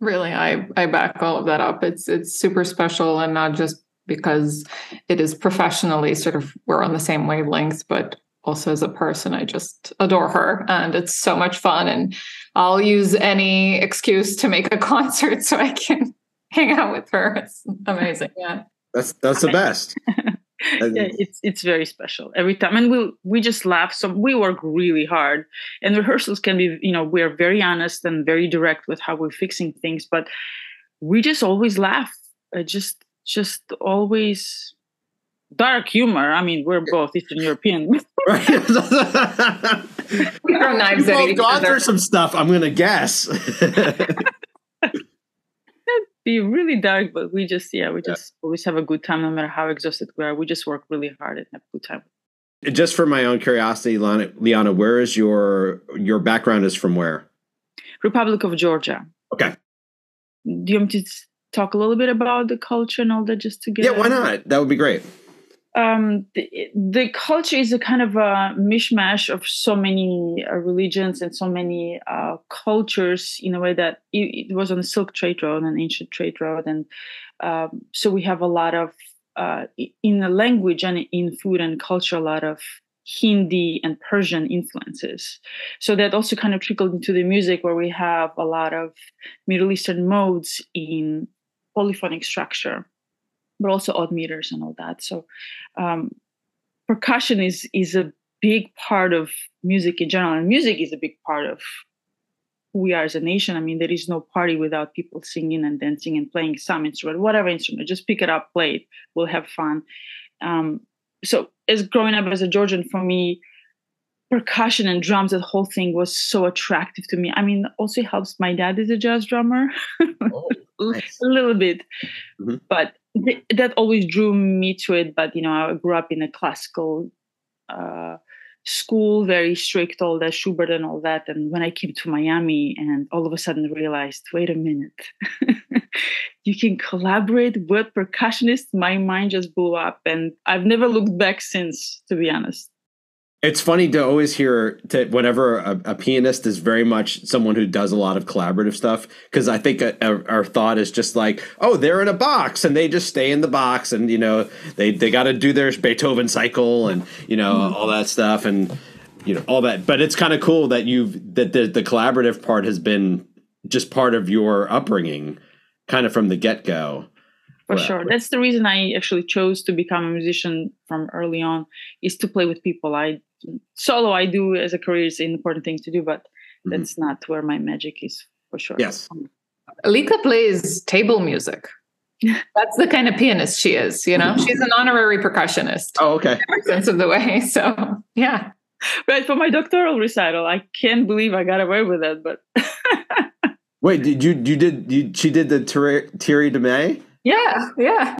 S4: Really, I I back all of that up. It's it's super special, and not just because it is professionally sort of we're on the same wavelength, but also as a person, I just adore her and it's so much fun. And I'll use any excuse to make a concert so I can hang out with her. It's amazing. Yeah.
S1: That's that's the best.
S5: yeah, it's it's very special every time, and we we just laugh. So we work really hard, and rehearsals can be, you know, we're very honest and very direct with how we're fixing things, but we just always laugh. Uh, just just always dark humor. I mean, we're both Eastern European.
S1: right.
S4: We throw knives at
S1: We've
S4: each
S1: gone
S4: other.
S1: through some stuff. I'm gonna guess.
S5: That'd be really dark, but we just yeah, we
S1: Yeah.
S5: just always have a good time no matter how exhausted we are. We just work really hard and have a good time.
S1: Just for my own curiosity, Liana, Liana, where is your your background? Is from where?
S5: Republic of Georgia.
S1: Okay.
S5: Do you want me to talk a little bit about the culture and all that just to get
S1: Yeah, why not? That would be great.
S5: Um, the, the culture is a kind of a mishmash of so many uh, religions and so many uh, cultures in a way that it, it was on the Silk Trade Road, an ancient trade road, and um, so we have a lot of uh, in the language and in food and culture, a lot of Hindi and Persian influences. So that also kind of trickled into the music, where we have a lot of Middle Eastern modes in polyphonic structure, but also odd meters and all that. So um, percussion is is a big part of music in general, and music is a big part of who we are as a nation. I mean, there is no party without people singing and dancing and playing some instrument, whatever instrument. Just pick it up, play it. We'll have fun. Um, so, as growing up as a Georgian, for me, percussion and drums, that whole thing was so attractive to me. I mean, also helps. My dad is a jazz drummer.
S1: Oh, nice.
S5: a little bit
S1: Mhm.
S5: but th- that always drew me to it but you know i grew up in a classical uh, school very strict all that schubert and all that and when i came to miami and all of a sudden realized wait a minute you can collaborate with percussionists? My mind just blew up and i've never looked back since to be honest
S1: It's funny to always hear to whenever a, a pianist is very much someone who does a lot of collaborative stuff because I think uh, a, a- our thought is just like, oh, they're in a box and they just stay in the box and you know they they got to do their Beethoven cycle and you know all that stuff and you know all that. But it's kind of cool that you've that the, the collaborative part has been just part of your upbringing, kind of from the get go.
S5: for sure that's the reason i actually chose to become a musician from early on is to play with people i solo i do as a career is an important thing to do but
S1: Mhm.
S5: that's not where my magic is for sure
S1: Yes.
S4: Alika plays table music. That's the kind of pianist she is, you know? She's an honorary percussionist
S1: Oh, okay.
S4: in sense of the way. So, yeah.
S5: right for my doctoral recital i can't believe i got away with that but
S1: Wait, did you you did you she did the Thierry Thierry de Mey?
S4: Yeah. Yeah.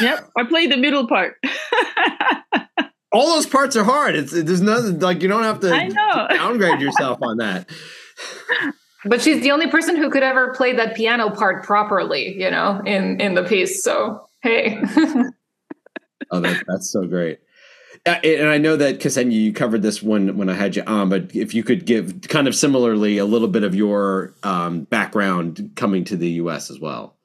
S5: yep i played the middle part
S1: all those parts are hard. It's there's nothing like you don't have to
S5: i know
S1: downgrade yourself on that.
S4: But she's the only person who could ever play that piano part properly, you know, in in the piece. So, hey.
S1: Oh, that, that's so great. Uh, and I know that Ksenia, you covered this when when I had you on, but if you could give kind of similarly a little bit of your um, background coming to the U.S. as well.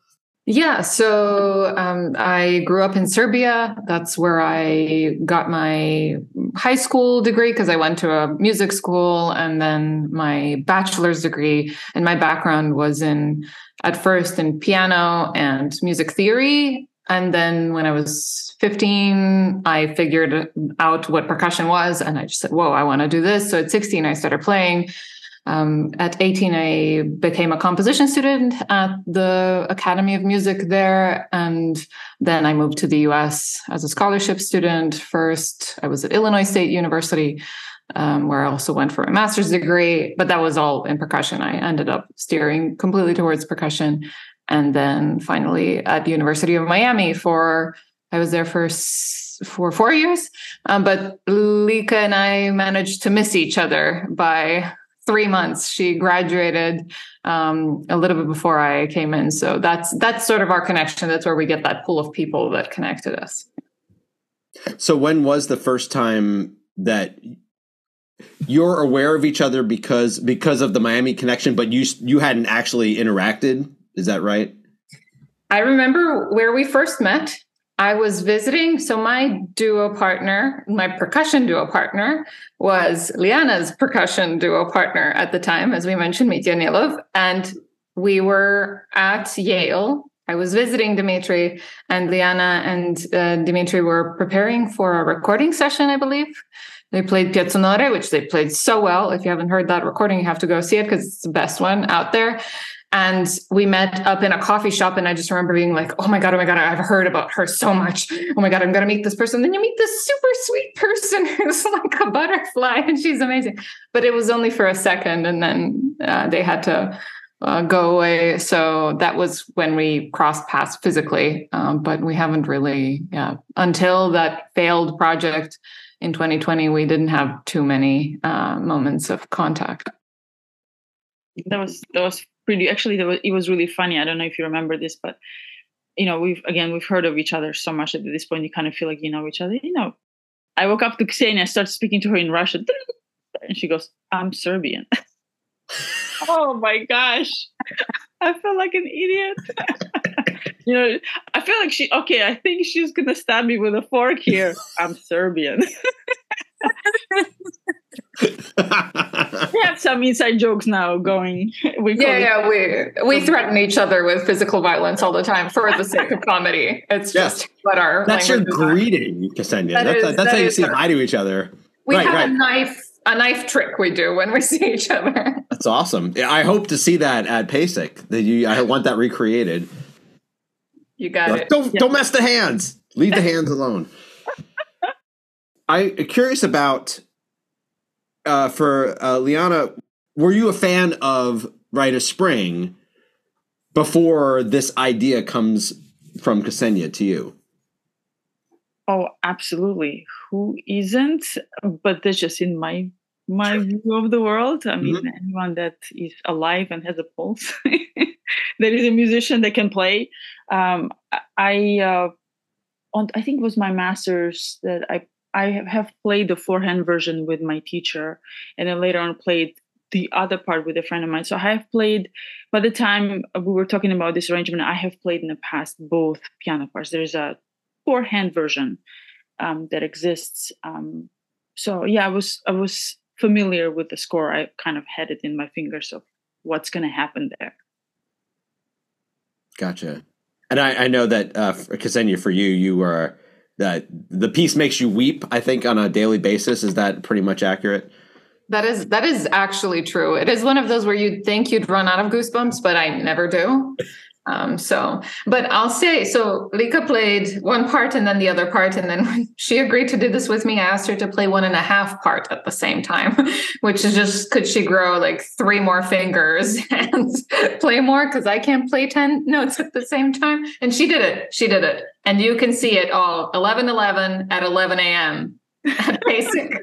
S4: Yeah, so um, I grew up in Serbia. That's where I got my high school degree because I went to a music school and then my bachelor's degree. And my background was in, at first, in piano and music theory. And then when I was 15, I figured out what percussion was and I just said, whoa, I want to do this. So at 16, I started playing. Um, at 18, I became a composition student at the Academy of Music there. And then I moved to the US as a scholarship student. First, I was at Illinois State University, um, where I also went for a master's degree, but that was all in percussion. I ended up steering completely towards percussion. And then finally at the University of Miami for, I was there for for four years. Um, but Lika and I managed to miss each other by three months. She graduated um, a little bit before I came in, so that's that's sort of our connection. That's where we get that pool of people that connected us.
S1: So when was the first time that you're aware of each other because because of the Miami connection, but you you hadn't actually interacted? Is that right?
S4: I remember where we first met. I was visiting. So my duo partner, my percussion duo partner, was Liana's percussion duo partner at the time, as we mentioned, Mitya Nilov. And we were at Yale. I was visiting Dimitri, and Liana and uh, Dimitri were preparing for a recording session, I believe. They played Piazzonore, which they played so well. If you haven't heard that recording, you have to go see it because it's the best one out there. And we met up in a coffee shop, and I just remember being like, "Oh my god, oh my god, I've heard about her so much. Oh my god, I'm gonna meet this person." Then you meet this super sweet person who's like a butterfly, and she's amazing. But it was only for a second, and then uh, they had to uh, go away. So that was when we crossed paths physically. Um, but we haven't really, yeah, until that failed project in 2020, we didn't have too many uh, moments of contact.
S5: That was that was pretty. Actually, it was really funny. I don't know if you remember this, but you know, we've again we've heard of each other so much at this point. You kind of feel like you know each other. You know, I woke up to Ksenia, I started speaking to her in Russian, and she goes, "I'm Serbian." oh my gosh, I feel like an idiot. you know, I feel like she. Okay, I think she's gonna stab me with a fork here. I'm Serbian. We have some inside jokes now going.
S4: We yeah, yeah, we we threaten each other with physical violence all the time for the sake of comedy. It's yes. just what our
S1: that's your greeting, Ksenia. That that's, is, that's that how you say hi to each other.
S4: We right, have right. a knife a knife trick we do when we see each other.
S1: That's awesome. I hope to see that at PASIC. That you, I want that recreated.
S4: You got like, it.
S1: Don't yeah. don't mess the hands. Leave the hands alone. I'm curious about uh, for uh, Liana. Were you a fan of Rite of Spring before this idea comes from Ksenia to you?
S5: Oh, absolutely. Who isn't? But that's just in my my view of the world. I mean, mm-hmm. anyone that is alive and has a pulse, that is a musician that can play. Um, I uh, on I think it was my master's that I I have played the four-hand version with my teacher, and then later on played the other part with a friend of mine. So I have played. By the time we were talking about this arrangement, I have played in the past both piano parts. There's a four-hand version um, that exists. Um, so yeah, I was I was familiar with the score. I kind of had it in my fingers of what's going to happen there.
S1: Gotcha. And I, I know that uh, Ksenia, for you, you were that the piece makes you weep. I think on a daily basis. Is that pretty much accurate?
S4: That is that is actually true. It is one of those where you'd think you'd run out of goosebumps, but I never do. Um, so, but I'll say so. Lika played one part and then the other part, and then she agreed to do this with me, I asked her to play one and a half part at the same time, which is just could she grow like three more fingers and play more because I can't play ten notes at the same time, and she did it. She did it, and you can see it all 11 11 at 11 a.m. at PASIC.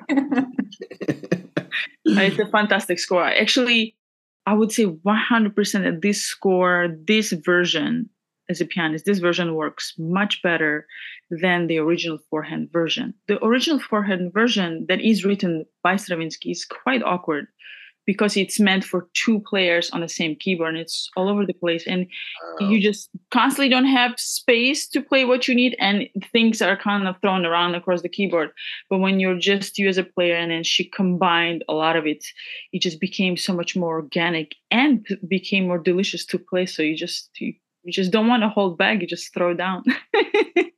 S5: it's a fantastic score. Actually, I would say 100% that this score, this version as a pianist, this version works much better than the original four-hand version. The original four-hand version that is written by Stravinsky is quite awkward because it's meant for two players on the same keyboard and it's all over the place and oh. you just constantly don't have space to play what you need and things are kind of thrown around across the keyboard but when you're just you as a player and then she combined a lot of it it just became so much more organic and became more delicious to play so you just you, you just don't want to hold back you just throw down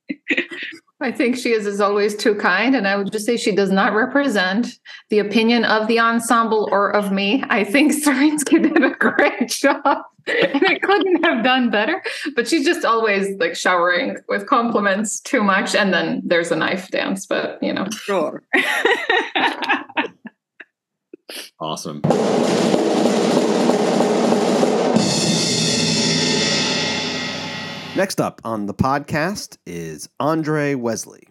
S4: I think she is, as always, too kind. And I would just say she does not represent the opinion of the ensemble or of me. I think Stravinsky did a great job and I couldn't have done better. But she's just always like showering with compliments too much. And then there's a knife dance, but you know.
S5: Sure.
S1: awesome. Next up on the podcast is Andre Wesley.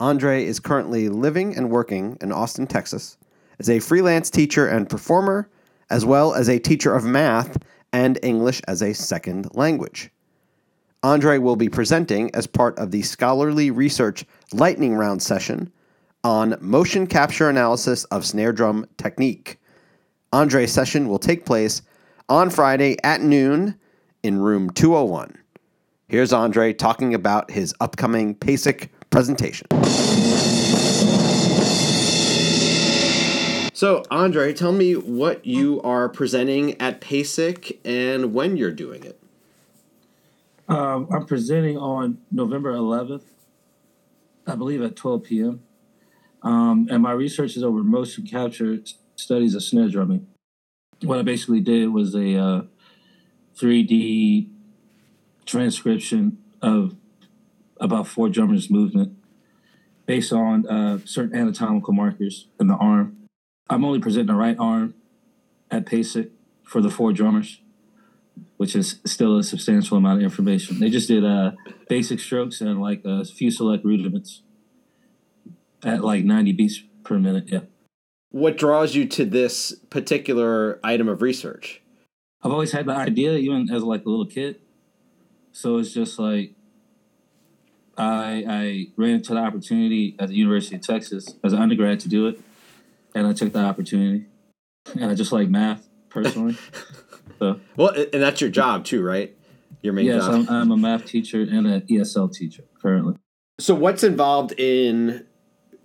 S1: Andre is currently living and working in Austin, Texas, as a freelance teacher and performer, as well as a teacher of math and English as a second language. Andre will be presenting as part of the Scholarly Research Lightning Round session on motion capture analysis of snare drum technique. Andre's session will take place on Friday at noon in room 201. Here's Andre talking about his upcoming PASIC presentation. So, Andre, tell me what you are presenting at PASIC and when you're doing it.
S6: Um, I'm presenting on November 11th, I believe at 12 p.m. Um, and my research is over motion capture studies of snare drumming. What I basically did was a uh, 3D transcription of about four drummers' movement based on uh, certain anatomical markers in the arm I'm only presenting the right arm at PASIC for the four drummers, which is still a substantial amount of information. They just did uh, basic strokes and like a few select rudiments at like 90 beats per minute. Yeah.
S1: What draws you to this particular item of research?
S6: I've always had the idea, even as like a little kid. So it's just like I I ran into the opportunity at the University of Texas as an undergrad to do it and I took the opportunity. And I just like math personally. so
S1: well, and that's your job too, right? Your main
S6: yes,
S1: job.
S6: I'm, I'm a math teacher and an ESL teacher currently.
S1: So what's involved in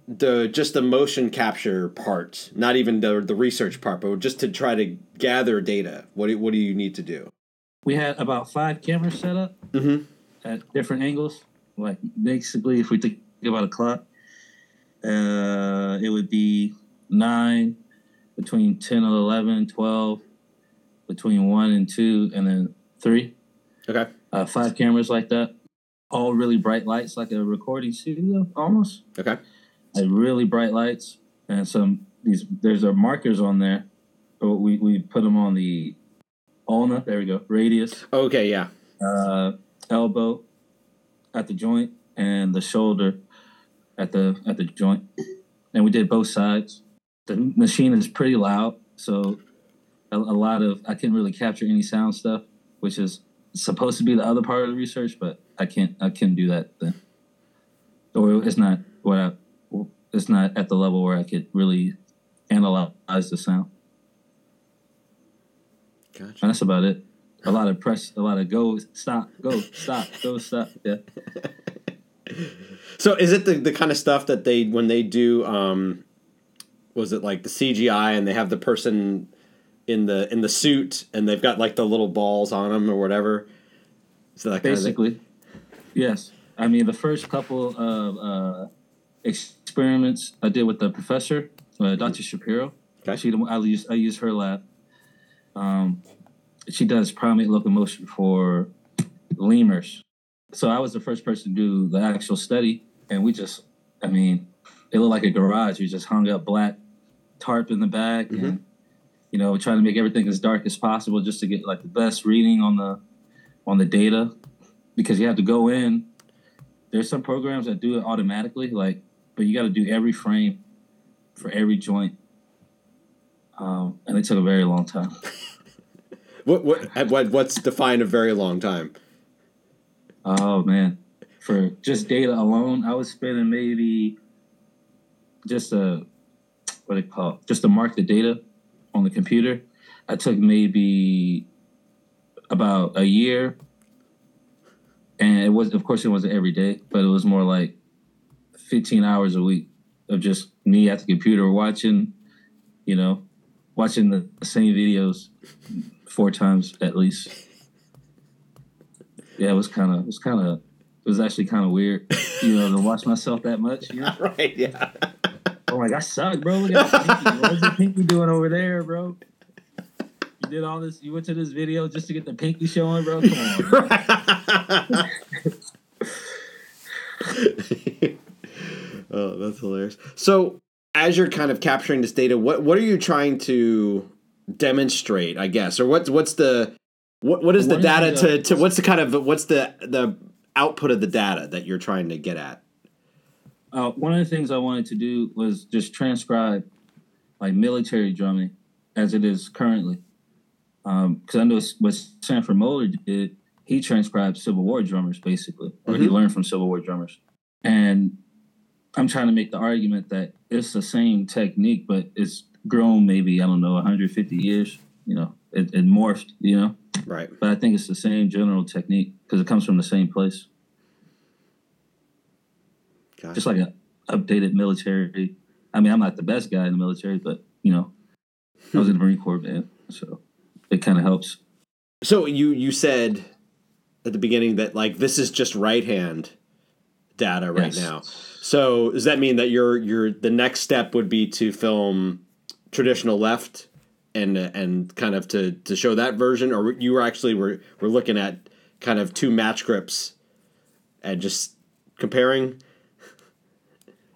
S1: the just the motion capture part, not even the the research part, but just to try to gather data. What do, what do you need to do?
S6: We had about five cameras set up
S1: mm-hmm.
S6: at different angles. Like basically, if we think about a clock, uh, it would be nine, between 10 and 11, 12, between one and two, and then three.
S1: Okay.
S6: Uh, five cameras like that. All really bright lights, like a recording studio almost.
S1: Okay.
S6: Like really bright lights. And some, these, there's a markers on there. We, we put them on the ulna, there we go, radius.
S1: Okay, yeah.
S6: Uh, elbow at the joint and the shoulder at the at the joint. And we did both sides the machine is pretty loud, so a, a, lot of I can't really capture any sound stuff, which is supposed to be the other part of the research, but I can't I can't do that then, or it's not what I it's not at the level where I could really analyze the sound.
S1: Gotcha.
S6: And that's about it. A lot of press, a lot of go, stop, go, stop, go, stop. Yeah.
S1: so is it the, the kind of stuff that they when they do um, was it like the CGI and they have the person in the in the suit and they've got like the little balls on them or whatever.
S6: So that basically, yes. I mean, the first couple of uh, experiments I did with the professor, uh, Dr. Shapiro.
S1: Okay.
S6: She, I use I use her lab. Um, she does primate locomotion for lemurs. So I was the first person to do the actual study, and we just, I mean, it looked like a garage. We just hung up black tarp in the back mm-hmm. and you know trying to make everything as dark as possible just to get like the best reading on the on the data because you have to go in there's some programs that do it automatically like but you got to do every frame for every joint um, and it took a very long time.
S1: What, what what what's defined a very long time?
S6: Oh man. For just data alone i was spending maybe just a what it called just to mark the data on the computer. I took maybe about a year, and it was of course it wasn't every day, but it was more like 15 hours a week of just me at the computer watching, you know, watching the same videos four times at least. Yeah, it was kind of it was kind of it was actually kind of weird, you know, to watch myself that much. You know?
S1: right? Yeah.
S6: I'm like, I suck, bro. Look at pinky. What's the pinky doing over there, bro? You did all this. You went to this video just to get the pinky showing, bro. Come on.
S1: oh, that's hilarious. So, as you're kind of capturing this data, what what are you trying to demonstrate? I guess, or what's what's the what what is the data to, to what's the kind of what's the the output of the data that you're trying to get at?
S6: uh, one of the things I wanted to do was just transcribe like military drumming as it is currently. Because um, I know what Sanford Moeller did, he transcribed Civil War drummers basically, or mm-hmm. he learned from Civil War drummers. And I'm trying to make the argument that it's the same technique, but it's grown maybe, I don't know, 150 years, you know, it, it morphed, you know.
S1: Right.
S6: But I think it's the same general technique because it comes from the same place.
S1: Gotcha.
S6: Just like an updated military. I mean, I'm not the best guy in the military, but you know, I was in the Marine Corps man, so it kind of helps.
S1: So you you said at the beginning that like this is just right hand data right
S6: Yes.
S1: now. So does that mean that your your the next step would be to film traditional left and and kind of to to show that version, or you were actually were were looking at kind of two match grips and just comparing?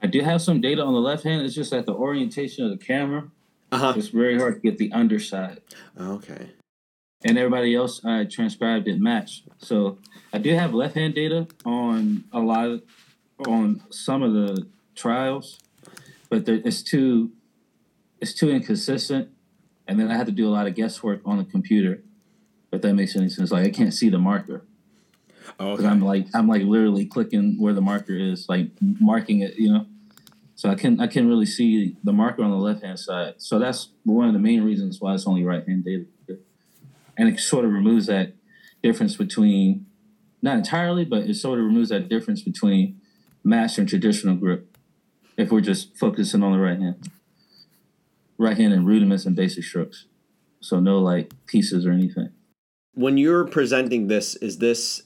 S6: I do have some data on the left hand. It's just that the orientation of the camera,
S1: Uh huh.
S6: it's very hard to get the underside.
S1: Okay.
S6: and everybody else I transcribed it matched. So I do have left hand data on a lot of, on some of the trials, but there, it's too it's too inconsistent, and then I had to do a lot of guesswork on the computer. If that makes any sense, like I can't see the marker
S1: Oh, okay.
S6: I'm like I'm like literally clicking where the marker is, like marking it, you know. So I can I can really see the marker on the left hand side. So that's one of the main reasons why it's only right hand data and it sort of removes that difference between not entirely, but it sort of removes that difference between and traditional grip. If we're just focusing on the right hand, right hand and rudiments and basic strokes, so no like pieces or anything.
S1: when you're presenting this is this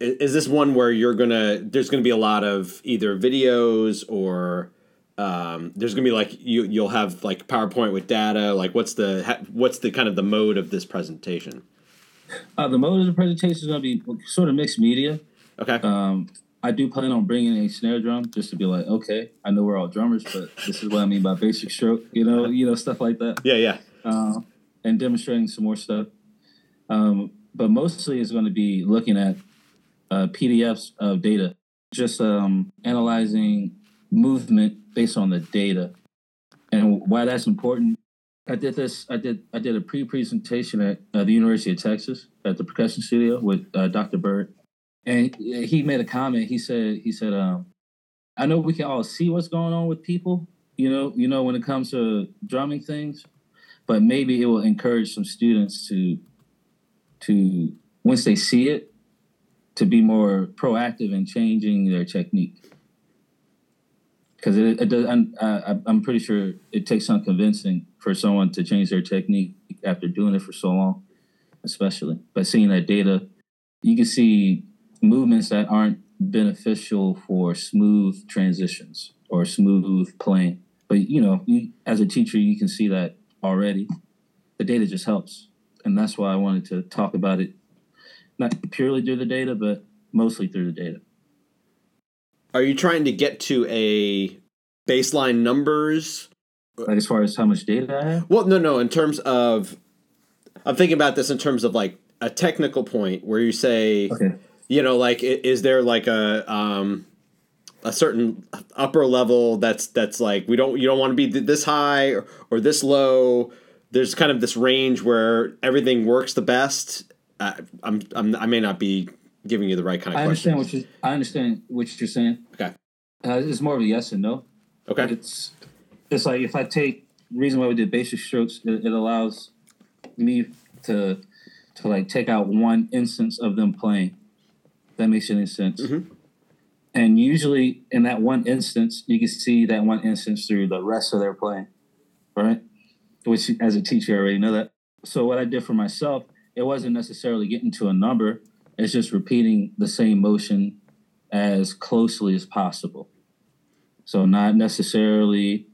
S1: is this one where you're gonna there's gonna be a lot of either videos or um, there's gonna be like you you'll have like PowerPoint with data like what's the ha- what's the kind of the mode of this presentation
S6: Uh, the mode of the presentation is to be sort of mixed media.
S1: okay
S6: Um, I do plan on bringing a snare drum just to be like, okay, I know we're all drummers, but this is what I mean by basic stroke, you know, you know, stuff like that.
S1: yeah yeah
S6: uh, and demonstrating some more stuff. Um, but mostly it's going to be looking at uh, PDFs of data, just um, analyzing movement based on the data. And why that's important, I did this. I did. I did a pre-presentation at uh, the University of Texas at the percussion studio with uh, Dr. Burritt, and he made a comment. He said. He said, um, "I know we can all see what's going on with people. You know. You know when it comes to drumming things." but maybe it will encourage some students to to once they see it to be more proactive in changing their technique because it, it does I'm, uh, I'm pretty sure it takes some convincing for someone to change their technique after doing it for so long especially but seeing that data you can see movements that aren't beneficial for smooth transitions or smooth playing. But you know you, as a teacher you can see that already. The data just helps. And that's why i wanted to talk about it not purely through the data but mostly through the data.
S1: Are you trying to get to a baseline numbers?
S6: Like as far as how much data i have?
S1: Well no no in terms of i'm thinking about this in terms of like a technical point where you say
S6: okay
S1: you know like is there like a um a certain upper level that's that's like we don't you don't want to be th- this high or, or this low? There's kind of this range where everything works the best. Uh, I'm, I'm i may not be giving you the right kind of
S6: i understand what you i understand what you're saying.
S1: Okay.
S6: Uh, it's more of a yes and no.
S1: Okay.
S6: It's it's like if I take reason why we did basic strokes, it, it allows me to to like take out one instance of them playing. That makes any sense.
S1: Mhm.
S6: And usually in that one instance, you can see that one instance through the rest of their playing, right? Which as a teacher, I already know that. So what I did for myself, it wasn't necessarily getting to a number. It's just repeating the same motion as closely as possible. So not necessarily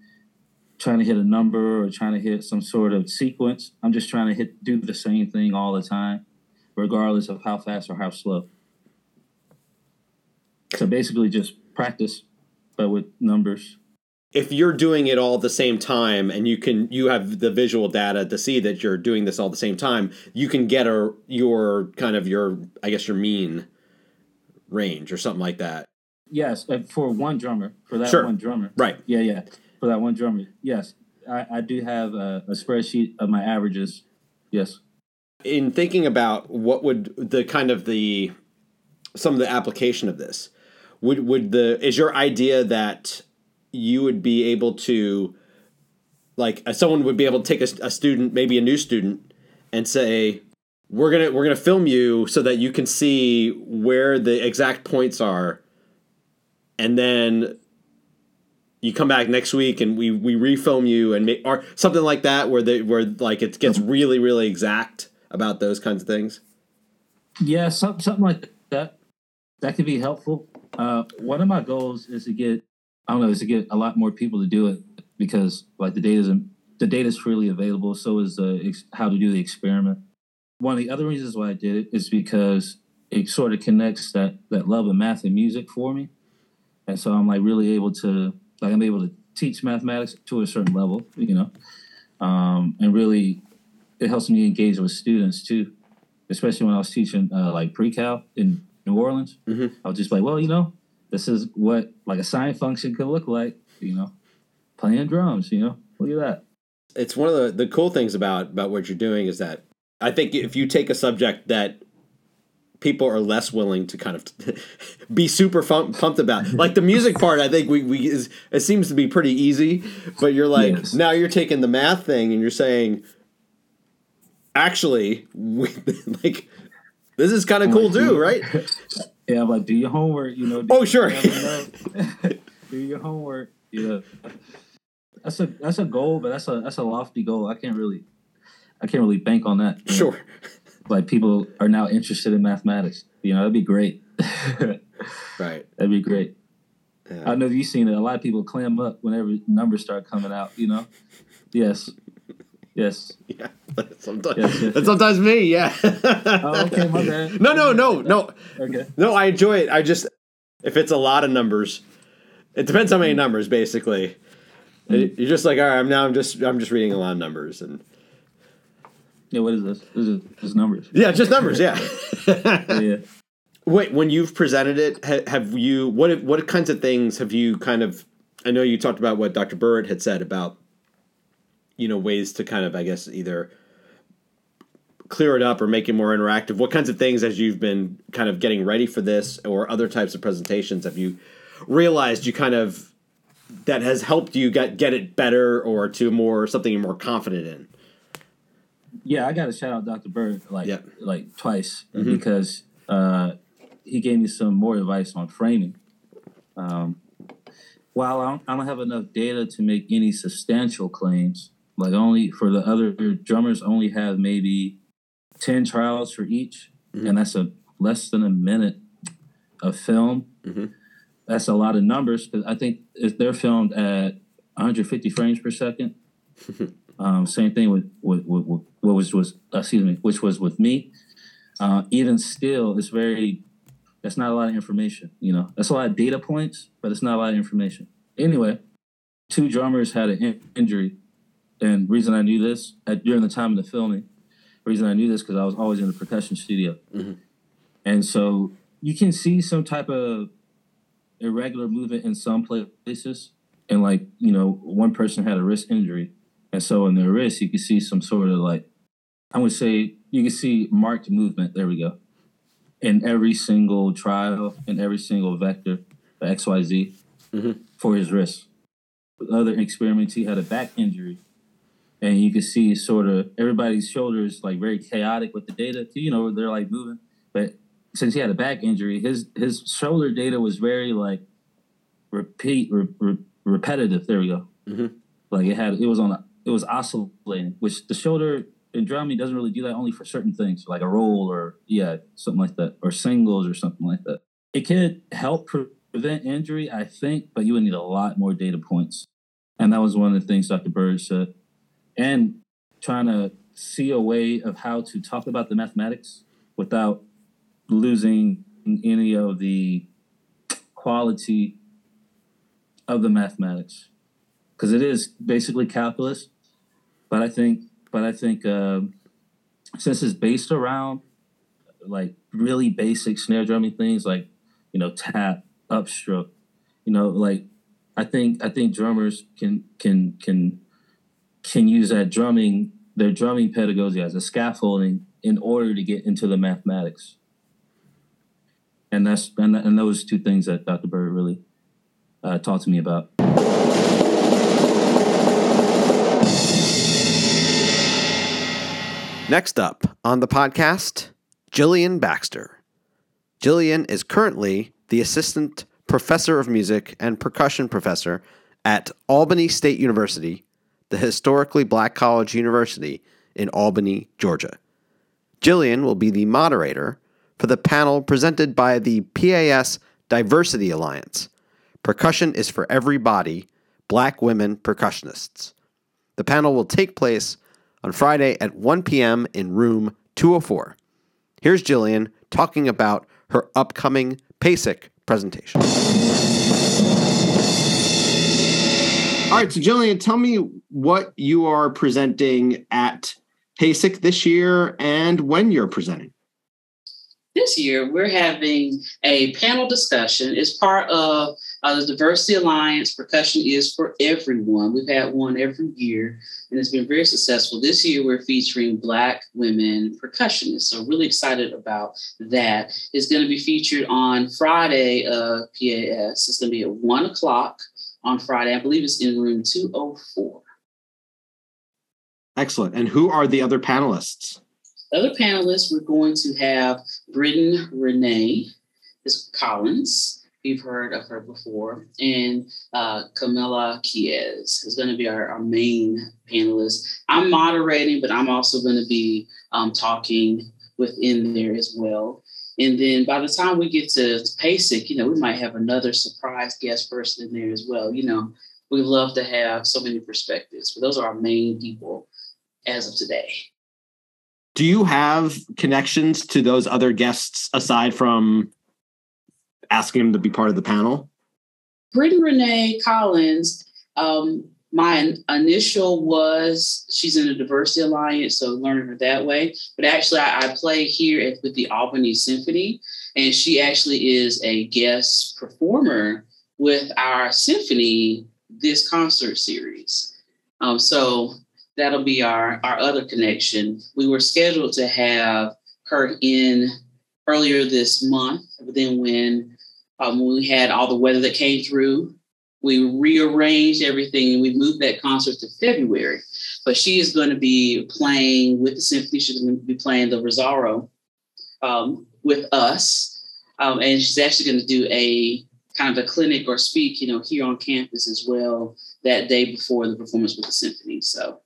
S6: trying to hit a number or trying to hit some sort of sequence. I'm just trying to hit do the same thing all the time, regardless of how fast or how slow. So basically just practice, but with numbers.
S1: if you're doing it all at the same time and you can you have the visual data to see that you're doing this all at the same time you can get a your kind of your i guess your mean range or something like that
S6: Yes, uh, for one drummer, for that
S1: Sure.
S6: one drummer.
S1: right
S6: Yeah, yeah, for that one drummer. Yes, I, I do have a, a spreadsheet of my averages. Yes.
S1: in thinking about what would the kind of the some of the application of this would would the is your idea that you would be able to like uh, someone would be able to take a, a student maybe a new student and say we're gonna we're gonna film you so that you can see where the exact points are, and then you come back next week and we we refilm you and make or something like that where they where like it gets really really exact about those kinds of things.
S6: Yeah, some, something like that. That could be helpful. Uh, one of my goals is to get, I don't know, is to get a lot more people to do it because like the data is the data is freely available. So is the ex- how to do the experiment. One of the other reasons why I did it is because it sort of connects that that love of math and music for me, and so I'm like really able to like I'm able to teach mathematics to a certain level, you know, um, and really it helps me engage with students too especially when I was teaching uh, like pre-cal in New Orleans.
S1: Mhm.
S6: I was just like, well, you know, this is what like a sine function could look like, you know, playing drums, you know, look at that.
S1: It's one of the the cool things about about what you're doing is that I think if you take a subject that people are less willing to kind of be super fun, pumped about like the music part i think we, we is it seems to be pretty easy but you're like
S6: Yes.
S1: now you're taking the math thing and you're saying actually we, like this is kind of cool too right
S6: Yeah, I'm like, do your homework, you know.
S1: Oh, sure.
S6: do your homework. Yeah, that's a that's a goal, but that's a that's a lofty goal. I can't really, I can't really bank on that. you know.
S1: sure
S6: Like people are now interested in mathematics. You know, that'd be great.
S1: right
S6: That'd be great. I
S1: yeah.
S6: don't know if you've seen it. A lot of people clam up whenever numbers start coming out. You know. Yes. Yes.
S1: yeah sometimes
S6: Yes, yes,
S1: and sometimes me yeah
S6: Oh, okay, my bad.
S1: no no no no
S6: Okay.
S1: No, I enjoy it. I just if it's a lot of numbers, it depends how many numbers. Basically,
S6: Mm.
S1: you're just like, all right, I'm now I'm just I'm just reading a lot of numbers and
S6: Yeah. What is this? This is this numbers.
S1: yeah, just numbers. Yeah.
S6: Yeah.
S1: Wait, when you've presented it, have you what what kinds of things have you kind of? I know you talked about what Dr. Burritt had said about you know ways to kind of I guess either clear it up or make it more interactive. What kinds of things as you've been kind of getting ready for this or other types of presentations have you realized you kind of that has helped you get get it better or to more something you're more confident in?
S6: Yeah, I got to shout out Dr. Burritt like
S1: Yep.
S6: like twice
S1: Mhm.
S6: because uh, he gave me some more advice on framing. Um, while I don't, I don't have enough data to make any substantial claims, like only for the other drummers, only have maybe ten trials for each,
S1: Mhm.
S6: and that's a less than a minute of film.
S1: Mhm.
S6: That's a lot of numbers because I think if they're filmed at 150 frames per second. Um, same thing with, with, with, with what was was uh, excuse me, which was with me. Uh, even still, it's very. That's not a lot of information. You know, that's a lot of data points, but it's not a lot of information. Anyway, two drummers had an in- injury, and reason I knew this at, during the time of the filming, reason I knew this because I was always in the percussion studio,
S1: Mhm.
S6: and so you can see some type of irregular movement in some places, and like you know, one person had a wrist injury, and so in their wrist, you can see some sort of like, I would say, you can see marked movement. There we go. In every single trial, in every single vector, the XYZ,
S1: Mhm.
S6: for his wrist. With other experiments, he had a back injury. And you can see sort of everybody's shoulders like very chaotic with the data. You know, they're like moving. But since he had a back injury, his his shoulder data was very like repeat re, re, repetitive. There we go.
S1: Mhm.
S6: Like it had it was on a, it was oscillating, which the shoulder in drumming doesn't really do that only for certain things, like a roll or yeah, something like that, or singles or something like that. It could help pre- prevent injury, I think, but you would need a lot more data points. And that was one of the things Dr. Burritt said. And trying to see a way of how to talk about the mathematics without losing any of the quality of the mathematics. Because it is basically calculus but i think but i think um, since it's based around like really basic snare drumming things like you know tap upstroke you know like i think i think drummers can can can can use that drumming their drumming pedagogy as a scaffolding in order to get into the mathematics and that's and, and those two things that dr Burritt really uh, talked to me about
S1: Next up on the podcast, Jillian Baxter. Jillian is currently the assistant professor of music and percussion professor at Albany State University, the historically black college university in Albany, Georgia. Jillian will be the moderator for the panel presented by the PAS Diversity Alliance. Percussion is for everybody, black women percussionists. The panel will take place on Friday at 1 p.m. in room 204. Here's Jillian talking about her upcoming PASIC presentation. All right, so Jillian, tell me what you are presenting at PASIC this year and when you're presenting.
S7: This year, we're having a panel discussion. It's part of uh, the Diversity Alliance. Percussion is for everyone. We've had one every year, and it's been very successful. This year, we're featuring Black women percussionists. So, really excited about that. It's going to be featured on Friday of PAS. It's going to be at one o'clock on Friday. I believe it's in room 204.
S1: Excellent. And who are the other panelists?
S7: Other panelists, we're going to have Britton Renee is Collins. We've heard of her before. And uh, Camilla Kies is going to be our, our main panelist. I'm moderating, but I'm also going to be um, talking within there as well. And then by the time we get to, PASIC, you know, we might have another surprise guest person in there as well. You know, we love to have so many perspectives, but those are our main people as of today.
S1: Do you have connections to those other guests aside from asking them to be part of the panel?
S7: Britton Renee Collins, um, my initial was she's in the Diversity Alliance, so learning her that way. But actually, I, I play here at, with the Albany Symphony, and she actually is a guest performer with our symphony this concert series. Um, so that'll be our our other connection. We were scheduled to have her in earlier this month, but then when um, we had all the weather that came through, we rearranged everything and we moved that concert to February. But she is going to be playing with the symphony. She's going to be playing the Rosauro um, with us, um, and she's actually going to do a kind of a clinic or speak, you know, here on campus as well that day before the performance with the symphony. So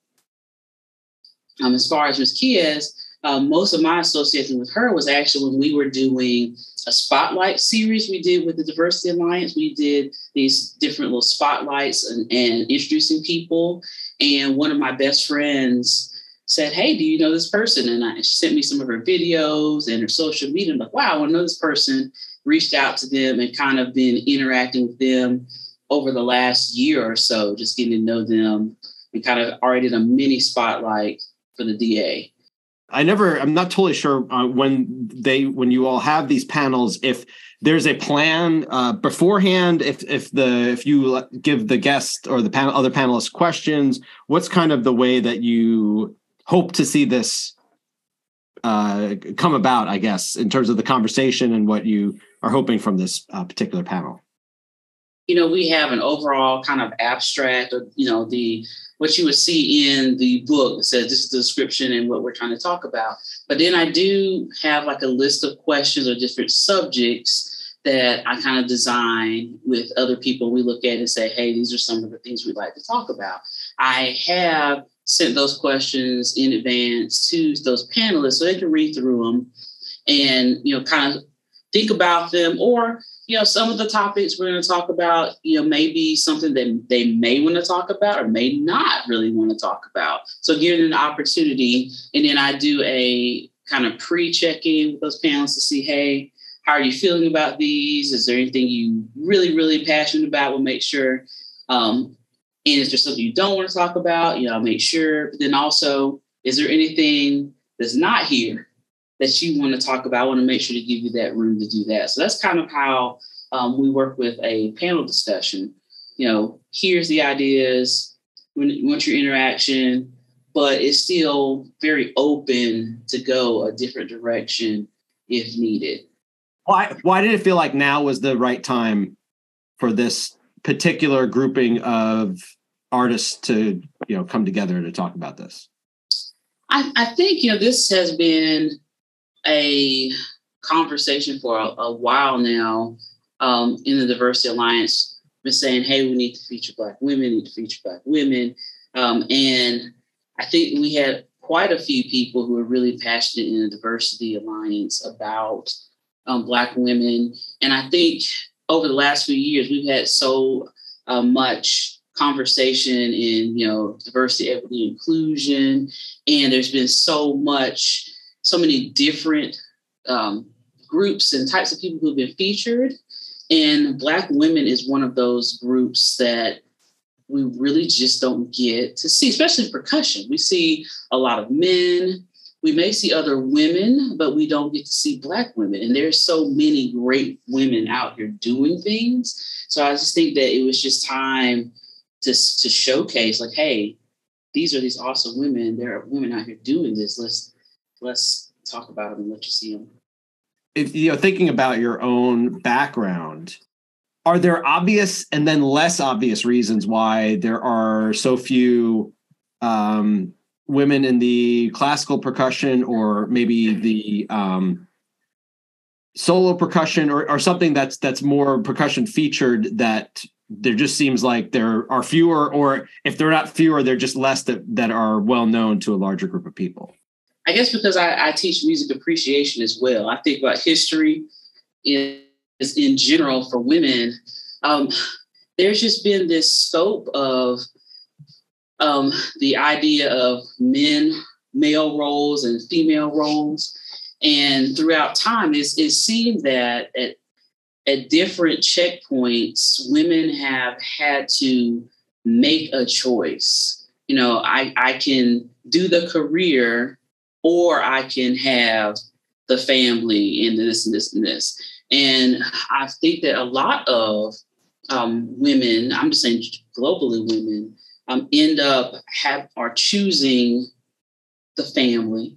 S7: um, as far as Ms. Kies, um, most of my association with her was actually when we were doing a spotlight series we did with the Diversity Alliance. We did these different little spotlights and, and introducing people. And one of my best friends said, Hey, do you know this person? And I, she sent me some of her videos and her social media. I'm like, wow, I want to know this person. Reached out to them and kind of been interacting with them over the last year or so, just getting to know them and kind of already did a mini spotlight for the DA.
S1: I never. I'm not totally sure uh, when they when you all have these panels if there's a plan uh, beforehand. If if the if you give the guest or the panel other panelists questions, what's kind of the way that you hope to see this uh, come about? I guess in terms of the conversation and what you are hoping from this uh, particular panel.
S7: You know, we have an overall kind of abstract, or you know, the what you would see in the book that says this is the description and what we're trying to talk about. But then I do have like a list of questions or different subjects that I kind of design with other people. We look at and say, hey, these are some of the things we'd like to talk about. I have sent those questions in advance to those panelists so they can read through them and you know kind of think about them or you know, some of the topics we're going to talk about, you know, maybe something that they may want to talk about or may not really want to talk about. So giving an opportunity. And then I do a kind of pre-check-in with those panelists to see, hey, how are you feeling about these? Is there anything you really, really passionate about? We'll make sure. Um, and is there something you don't want to talk about? You know, I'll make sure. But then also, is there anything that's not here that you want to talk about, I want to make sure to give you that room to do that. So that's kind of how um, we work with a panel discussion. You know, here's the ideas, when want your interaction, but it's still very open to go a different direction if needed.
S1: Why why did it feel like now was the right time for this particular grouping of artists to, you know, come together to talk about this?
S7: I, I think you know this has been a conversation for a, a while now um, in the Diversity Alliance. Been saying, "Hey, we need to feature Black women. We need to feature Black women," um, and I think we had quite a few people who were really passionate in the Diversity Alliance about um, Black women. And I think over the last few years, we've had so uh, much conversation in you know diversity, equity, inclusion, and there's been so much, so many different um, groups and types of people who've been featured. And Black women is one of those groups that we really just don't get to see, especially percussion. We see a lot of men. We may see other women, but we don't get to see Black women. And there's so many great women out here doing things. So I just think that it was just time to, to showcase, like, hey, these are these awesome women. There are women out here doing this. Let's let's talk about them and let you see them.
S1: If, you know, thinking about your own background, are there obvious and then less obvious reasons why there are so few um, women in the classical percussion or maybe the um, solo percussion or, or something that's that's more percussion featured that there just seems like there are fewer or if they're not fewer they're just less that, that are well known to a larger group of people
S7: i guess because i, I teach music appreciation as well i think about history in in general for women, um, there's just been this scope of um, the idea of men, male roles, and female roles. And throughout time, it's, it seemed that at, at different checkpoints, women have had to make a choice. You know, I, I can do the career or I can have the family and this and this and this. And I think that a lot of um, women, I'm just saying globally women, um, end up have are choosing the family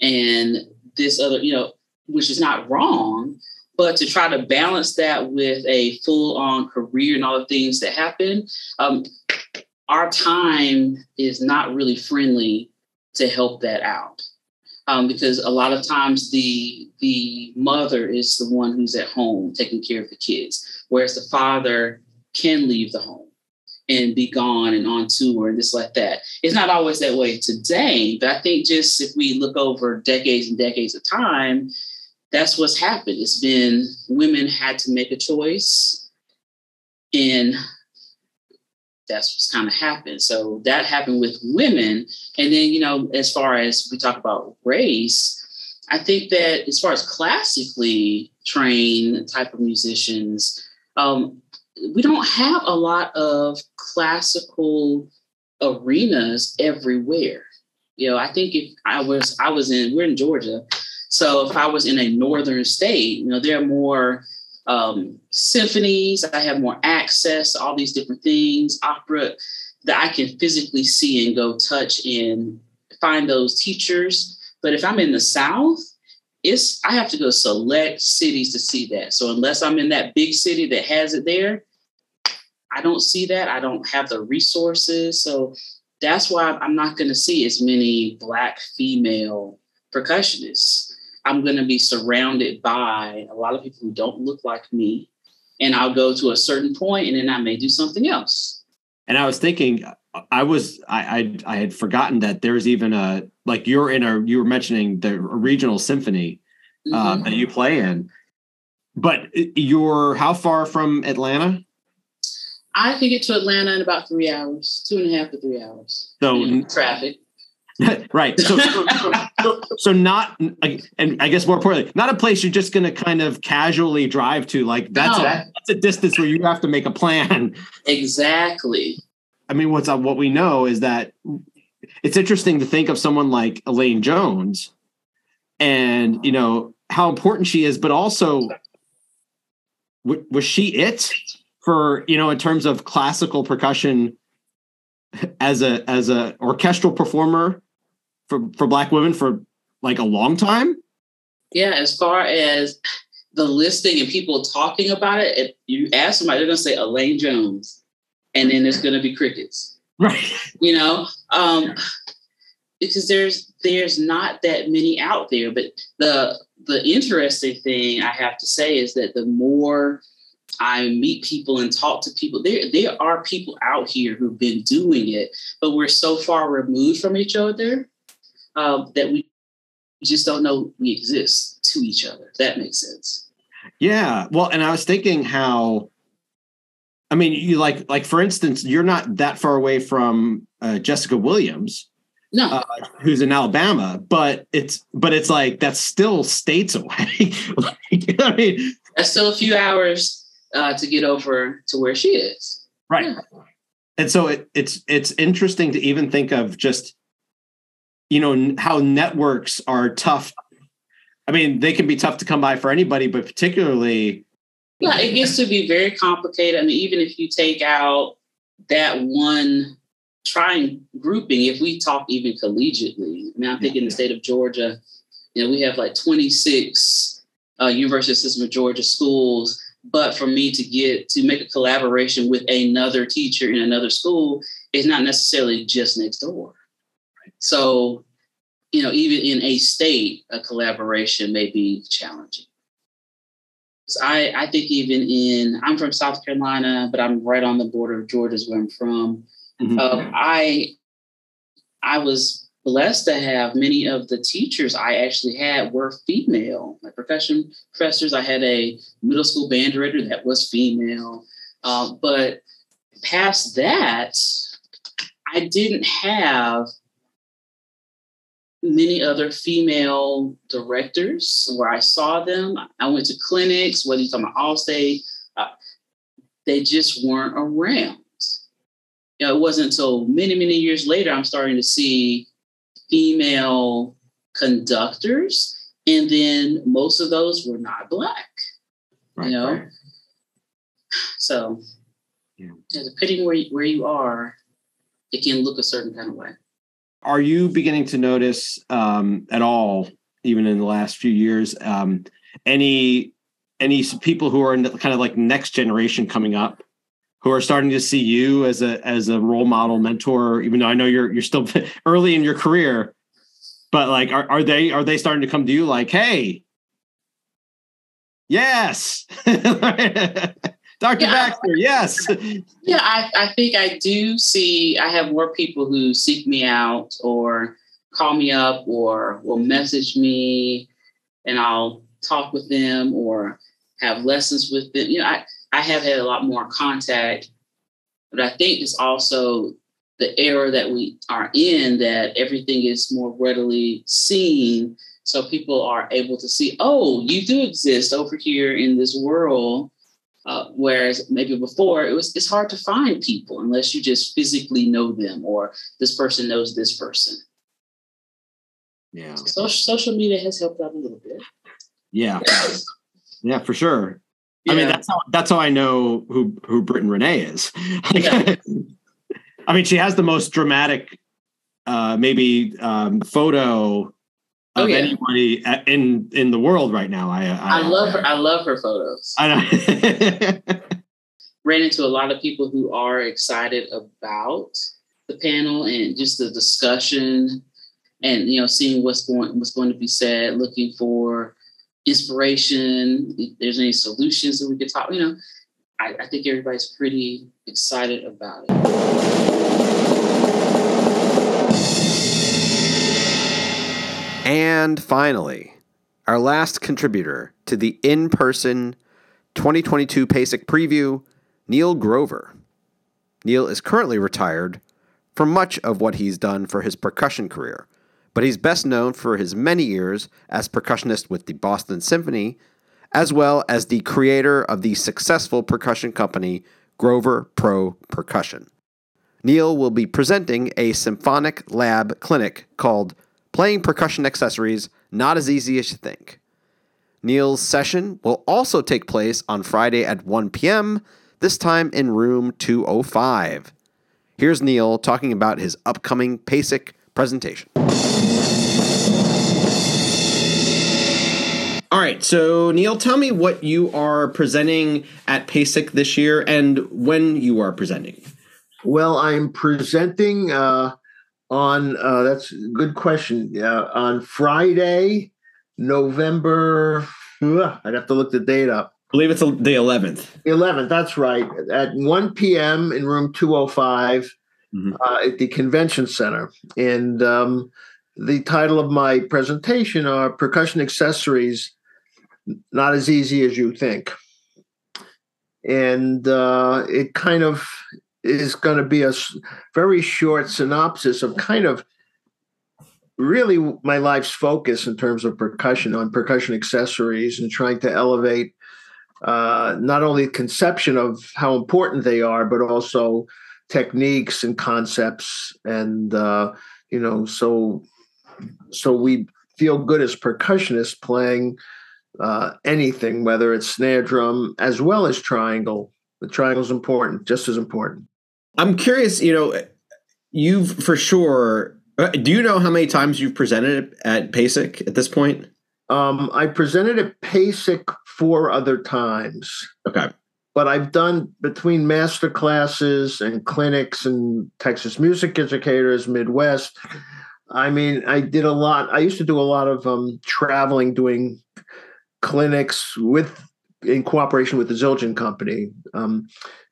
S7: and this other, you know, which is not wrong, but to try to balance that with a full on career and all the things that happen, um, our time is not really friendly to help that out um, because a lot of times the the mother is the one who's at home taking care of the kids, whereas the father can leave the home and be gone and on tour and this like that. It's not always that way today, but I think just if we look over decades and decades of time, that's what's happened. It's been women had to make a choice and that's what's kind of happened. So that happened with women. And then, you know, as far as we talk about race, I think that as far as classically trained type of musicians, um, we don't have a lot of classical arenas everywhere. You know, I think if I was I was in we're in Georgia, so if I was in a northern state, you know, there are more um, symphonies. I have more access all these different things, opera that I can physically see and go touch and find those teachers. But if I'm in the South, it's I have to go select cities to see that. So unless I'm in that big city that has it there, I don't see that. I don't have the resources. So that's why I'm not going to see as many black female percussionists. I'm going to be surrounded by a lot of people who don't look like me. And I'll go to a certain point and then I may do something else.
S1: And I was thinking, I was, I, I, I had forgotten that there's even a, like you're in a, you were mentioning the regional symphony uh, mm-hmm. that you play in, but you're how far from Atlanta?
S7: I can get to Atlanta in about three hours, two and a half to three hours.
S1: So
S7: traffic.
S1: right. So, so, so, so, not, and I guess more importantly, not a place you're just going to kind of casually drive to. Like that's no. a, that's a distance where you have to make a plan.
S7: Exactly.
S1: I mean, what's uh, what we know is that it's interesting to think of someone like Elaine Jones, and you know how important she is, but also was she it for you know in terms of classical percussion as a as a orchestral performer for for black women for like a long time
S7: yeah as far as the listing and people talking about it if you ask somebody they're going to say elaine jones and then there's going to be crickets
S1: right
S7: you know um because there's there's not that many out there. But the the interesting thing I have to say is that the more I meet people and talk to people, there there are people out here who've been doing it, but we're so far removed from each other uh, that we just don't know we exist to each other. That makes sense.
S1: Yeah. Well, and I was thinking how I mean, you like like for instance, you're not that far away from uh, Jessica Williams,
S7: No,
S1: uh, who's in Alabama, but it's but it's like that's still states away. like, you know I mean,
S7: that's still a few hours uh, to get over to where she is.
S1: right.
S7: Yeah.
S1: And so it, it's it's interesting to even think of just you know how networks are tough. I mean, they can be tough to come by for anybody, but particularly
S7: Yeah, it gets to be very complicated. I mean, even if you take out that one trying grouping, if we talk even collegiately, I mean, I think in the state of Georgia, you know, we have like 26 uh, University System of Georgia schools. But for me to get to make a collaboration with another teacher in another school is not necessarily just next door. So, you know, even in a state, a collaboration may be challenging. So I, I think even in I'm from South Carolina, but I'm right on the border of Georgia is where I'm from.
S1: Mhm.
S7: Uh, I I was blessed to have many of the teachers I actually had were female, My percussion professors. I had a middle school band director that was female, uh, but past that, I didn't have many other female directors where I saw them. I went to clinics, whether you're talking about Allstate, uh, they just weren't around. You know, it wasn't until many, many years later I'm starting to see female conductors, and then most of those were not black.
S1: Right,
S7: you know,
S1: right.
S7: so
S1: Yeah.
S7: depending where you, where you are, it can look a certain kind of way.
S1: Are you beginning to notice um, at all, even in the last few years, um, any any people who are in kind of like next generation coming up, who are starting to see you as a as a role model, mentor? Even though I know you're you're still early in your career, but like, are are they are they starting to come to you like, hey, yes, Doctor
S7: Yeah.
S1: Baxter, yes,
S7: Yeah, I, I think I do see, I have more people who seek me out or call me up or will message me and I'll talk with them or have lessons with them. You know, I, I have had a lot more contact, but I think it's also the era that we are in that everything is more readily seen. So people are able to see, oh, you do exist over here in this world. Uh, whereas maybe before it was it's hard to find people unless you just physically know them or this person knows this person.
S1: yeah,
S7: So social media has helped out a little bit.
S1: yeah, yeah, for sure. I mean, that's how that's how I know who who Britton Renee is. I mean, she has the most dramatic, uh, maybe um, photo Oh, of
S7: Oh, yeah.
S1: anybody in in the world right now. I I,
S7: I love her. I love her photos.
S1: I know.
S7: Ran into a lot of people who are excited about the panel and just the discussion, and you know, seeing what's going what's going to be said, looking for inspiration. If there's any solutions that we could talk. You know, I, I think everybody's pretty excited about it.
S1: And finally, our last contributor to the in person 2022 PASIC preview, Neil Grover. Neil is currently retired from much of what he's done for his percussion career, but he's best known for his many years as percussionist with the Boston Symphony, as well as the creator of the successful percussion company Grover Pro Percussion. Neil will be presenting a symphonic lab clinic called Playing Percussion Accessories Not as Easy as You Think. Neil's session will also take place on Friday at 1 p.m., this time in room 205. Here's Neil talking about his upcoming PASIC presentation. All right, so Neil, tell me what you are presenting at PASIC this year and when you are presenting.
S8: Well, I'm presenting uh, on uh, that's a good question. Yeah, on Friday, November. ugh, I'd have to look the date up.
S1: I believe it's the 11th.
S8: 11th, that's right. At 1 p.m. in room 205
S1: Mhm.
S8: uh, at the convention center. And um, the title of my presentation are Percussion Accessories Not as Easy as You Think. And uh, it kind of is going to be a very short synopsis of kind of really my life's focus in terms of percussion on percussion accessories and trying to elevate uh, not only conception of how important they are, but also techniques and concepts, and uh, you know, so so we feel good as percussionists playing uh, anything, whether it's snare drum as well as triangle. The triangle is important, just as important.
S1: I'm curious, you know, you've for sure. uh, Do you know how many times you've presented at PASIC at this point?
S8: Um, I presented at PASIC four other times.
S1: Okay.
S8: but I've done between master classes and clinics and Texas Music Educators, Midwest. I mean, I did a lot. I used to do a lot of um, traveling, doing clinics with in cooperation with the Zildjian Company. Um,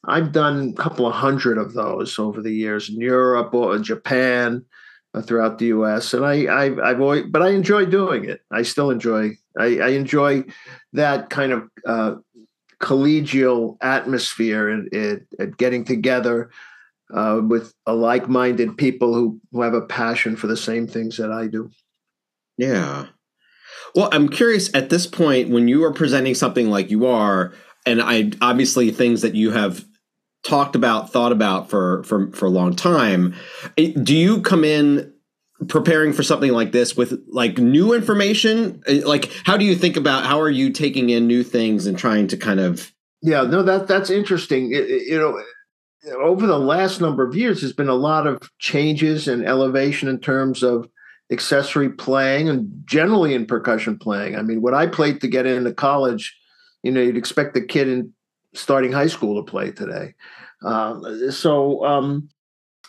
S8: I've done a couple of hundred of those over the years in Europe or Japan, uh, throughout the U.S. And I, I, I've always, but I enjoy doing it. I still enjoy. I, I enjoy that kind of uh, collegial atmosphere and, getting together uh, with a like-minded people who, who have a passion for the same things that I do.
S1: Yeah. Well, I'm curious at this point when you are presenting something like you are, and I obviously things that you have talked about, thought about for for for a long time. Do you come in preparing for something like this with like new information? Uh, Like, how do you think about how are you taking in new things and trying to kind of
S8: Yeah, no, that that's interesting. It- it- you know, over the last number of years, there's been a lot of changes and elevation in terms of accessory playing and generally in percussion playing. I mean, when I played to get into college, you know, you'd expect the kid in starting high school to play today. Um, so, um,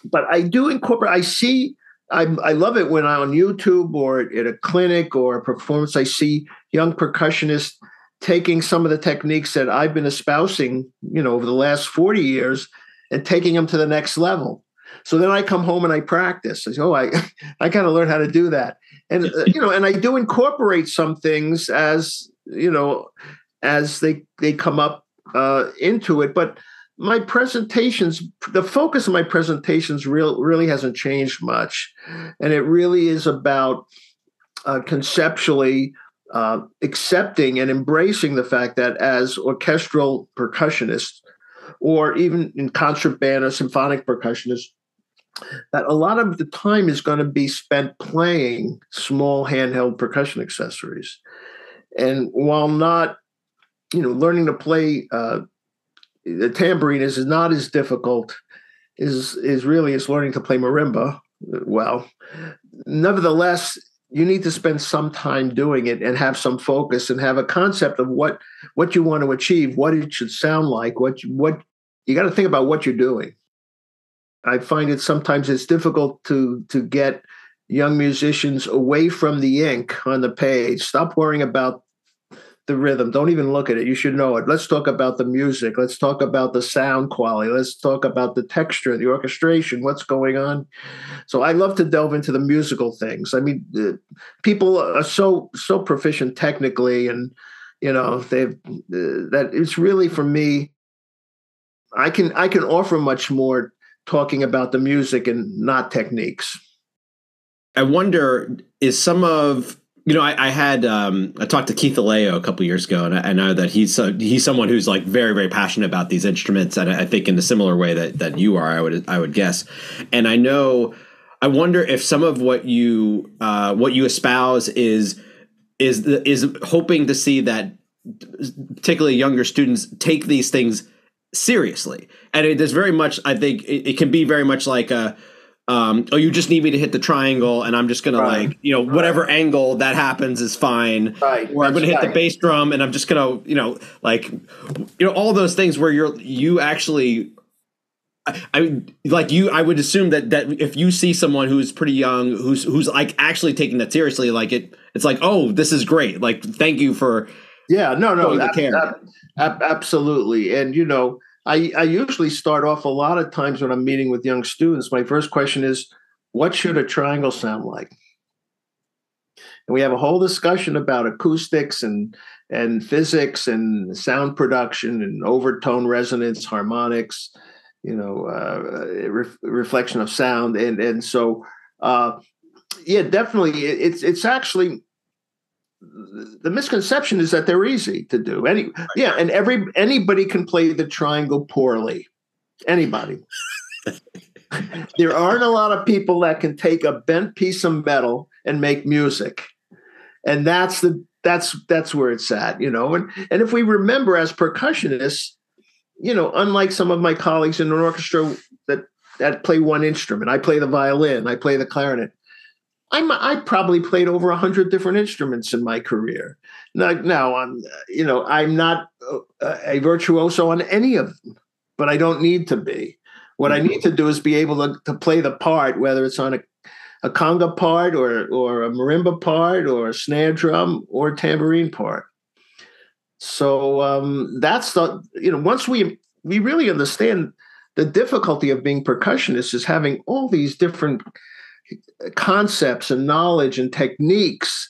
S8: but I do incorporate. I see. I, I love it when I'm on YouTube or at a clinic or a performance. I see young percussionists taking some of the techniques that I've been espousing, you know, over the last 40 years and taking them to the next level. So then I come home and I practice. I say, oh, I, I got to learn how to do that. And, uh, you know, and I do incorporate some things as, you know, as they, they come up uh, into it. But my presentations, the focus of my presentations real, really hasn't changed much. And it really is about uh, conceptually uh, accepting and embracing the fact that as orchestral percussionists, or even in concert band or symphonic percussionists, that a lot of the time is going to be spent playing small handheld percussion accessories. And while not, you know, learning to play uh, the tambourine is not as difficult is is really as learning to play marimba well. Nevertheless, you need to spend some time doing it and have some focus and have a concept of what what you want to achieve, what it should sound like, what you, what you got to think about what you're doing. I find it sometimes it's difficult to to get young musicians away from the ink on the page. Stop worrying about the rhythm. Don't even look at it. You should know it. Let's talk about the music. Let's talk about the sound quality. Let's talk about the texture, the orchestration, what's going on. So I love to delve into the musical things. I mean, people are so so proficient technically, and you know they've uh, that it's really for me. I can I can offer much more talking about the music and not techniques.
S1: I wonder is some of you know I, I had um, I talked to Keith Aleo a couple years ago, and I, I know that he's uh, he's someone who's like very very passionate about these instruments, and I, I think in a similar way that that you are, I would I would guess, and I know I wonder if some of what you uh, what you espouse is is the, is hoping to see that particularly younger students take these things seriously, and it is very much I think it, it can be very much like a um, oh, you just need me to hit the triangle, and I'm just gonna
S8: Right.
S1: like, you know, whatever angle that happens is fine.
S8: Right.
S1: Or I'm gonna hit the bass drum, and I'm just gonna, you know, like, you know, all those things where you're you actually I, I like you. I would assume that that if you see someone who's pretty young, who's who's like actually taking that seriously, like it, it's like, oh, this is great. Like, thank you for.
S8: Yeah, no, no, ab-
S1: care.
S8: ab- ab- absolutely. And you know, I I usually start off a lot of times when I'm meeting with young students. My first question is, what should a triangle sound like? And we have a whole discussion about acoustics and and physics and sound production and overtone resonance, harmonics, you know, uh, ref- reflection of sound, and and so uh, yeah, definitely, it- it's it's actually the misconception is that they're easy to do. Any yeah, and every anybody can play the triangle poorly. Anybody. there aren't a lot of people that can take a bent piece of metal and make music. And that's the that's that's where it's at, you know. And and if we remember as percussionists, you know, unlike some of my colleagues in an orchestra that that play one instrument, I play the violin, I play the clarinet. I'm I probably played over a hundred different instruments in my career. Now, now I'm you know I'm not a, a virtuoso on any of them, but I don't need to be. What I need to do is be able to, to play the part, whether it's on a, a conga part or or a marimba part or a snare drum or a tambourine part. So um, that's the you know once we we really understand the difficulty of being percussionists is having all these different concepts and knowledge and techniques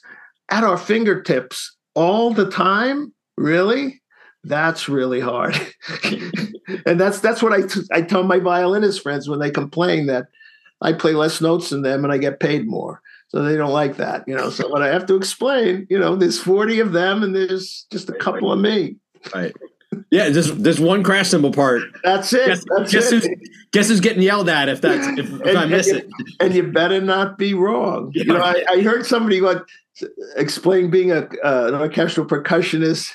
S8: at our fingertips all the time? Really? That's really hard. And that's that's what I, t- I tell my violinist friends when they complain that i play less notes than them and i get paid more. So they don't like that you know? So what i have to explain you know there's 40 of them and there's just a couple of me.
S1: Right. Yeah, just there's one crash cymbal part.
S8: that's it
S1: Guess,
S8: that's
S1: guess
S8: it
S1: who's guess who's getting yelled at if that's if, if
S8: And-
S1: I miss
S8: and
S1: it.
S8: and you better not be wrong. You know, I, I heard somebody go explain being a uh, an orchestral percussionist.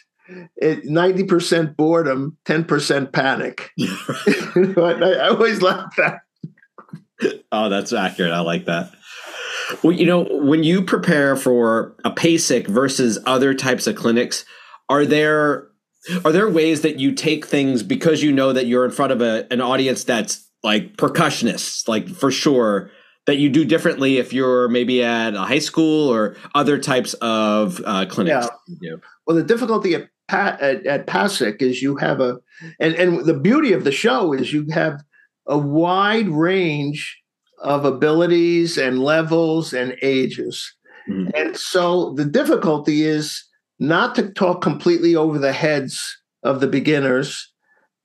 S8: Ninety percent boredom, ten percent panic. But I, I always laugh at.
S1: Oh, that's accurate. I like that. Well, you know, when you prepare for a PASIC versus other types of clinics, are there are there ways that you take things because you know that you're in front of a, an audience that's like percussionists, like for sure, that you do differently if you're maybe at a high school or other types of uh, clinics? Yeah.
S8: Well, the difficulty at at, at PASIC is you have a, and and the beauty of the show is you have a wide range of abilities and levels and ages.
S1: Mhm.
S8: And so the difficulty is not to talk completely over the heads of the beginners,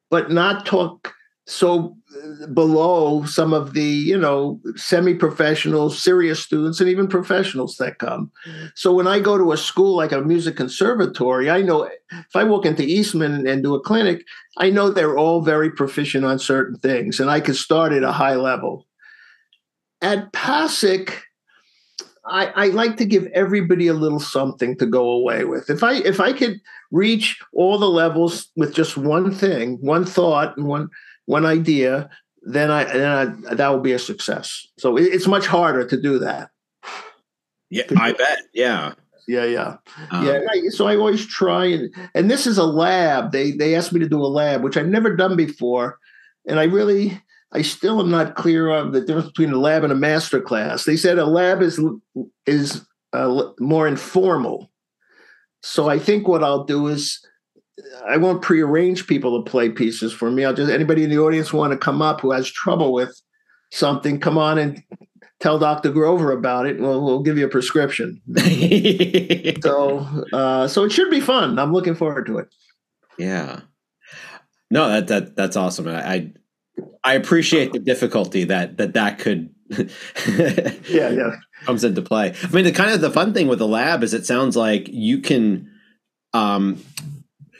S8: but not talk so uh, below some of the, you know, semi-professional, serious students and even professionals that come. So when I go to a school like a music conservatory, I know if I walk into Eastman and do a clinic, I know they're all very proficient on certain things and I can start at a high level. At PASIC, I, I like to give everybody a little something to go away with. If I if I could reach all the levels with just one thing, one thought, and one one idea, then I then I, that will be a success. So it, it's much harder to do that.
S1: Yeah, I bet. Yeah.
S8: Yeah, yeah,
S1: Um,
S8: yeah. I, so I always try and and this is a lab. They they asked me to do a lab, which I've never done before, and I really I still am not clear on the difference between a lab and a master class. They said a lab is is uh, more informal. So I think what I'll do is I won't prearrange people to play pieces for me. I'll just anybody in the audience want to come up who has trouble with something, come on and tell Dr. Grover about it, we'll, we'll give you a prescription. So uh, so it should be fun. I'm looking forward to it.
S1: Yeah. No, that that that's awesome. I I, I appreciate the difficulty that that that could
S8: Yeah, yeah.
S1: comes into play. I mean, the kind of the fun thing with the lab is it sounds like you can um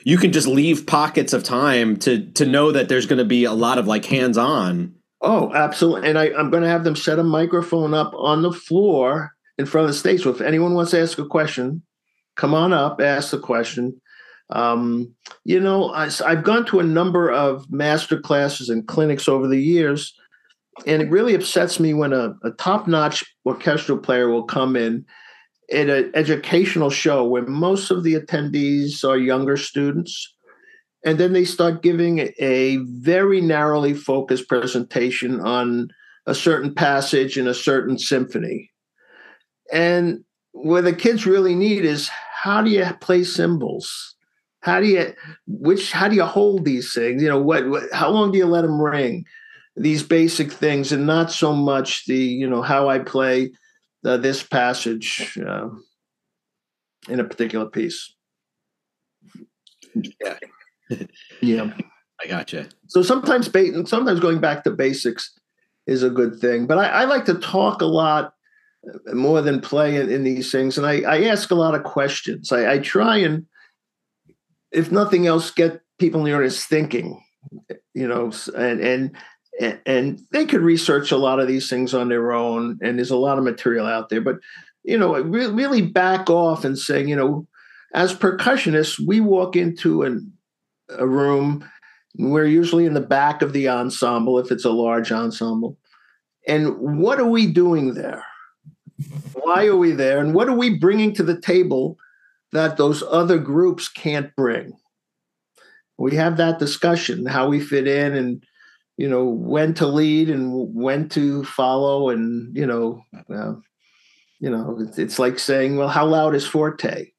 S1: you can just leave pockets of time to to know that there's going to be a lot of like hands on.
S8: Oh, absolutely. And I, I'm going to have them set a microphone up on the floor in front of the stage. So if anyone wants to ask a question, come on up, ask the question. Um, you know, I, I've gone to a number of master classes and clinics over the years, and it really upsets me when a, a top notch orchestral player will come in at an educational show where most of the attendees are younger students and then they start giving a very narrowly focused presentation on a certain passage in a certain symphony. And what the kids really need is how do you play cymbals? How do you which how do you hold these things? You know, what, what how long do you let them ring? These basic things, and not so much the you know how I play uh, this passage uh, in a particular piece.
S1: Yeah.
S8: yeah.
S1: I gotcha.
S8: So sometimes, sometimes going back to basics is a good thing. But I, I like to talk a lot more than play in, in these things, and I, I, ask a lot of questions. I, I, try and, if nothing else, get people in the audience thinking. You know, and and and they could research a lot of these things on their own, and there's a lot of material out there. But you know, really back off and saying, you know, as percussionists, we walk into an, a room. We're usually in the back of the ensemble if it's a large ensemble. And what are we doing there? Why are we there? And what are we bringing to the table that those other groups can't bring? We have that discussion, how we fit in and you know when to lead and when to follow and you know uh, you know it's, it's like saying well how loud is forte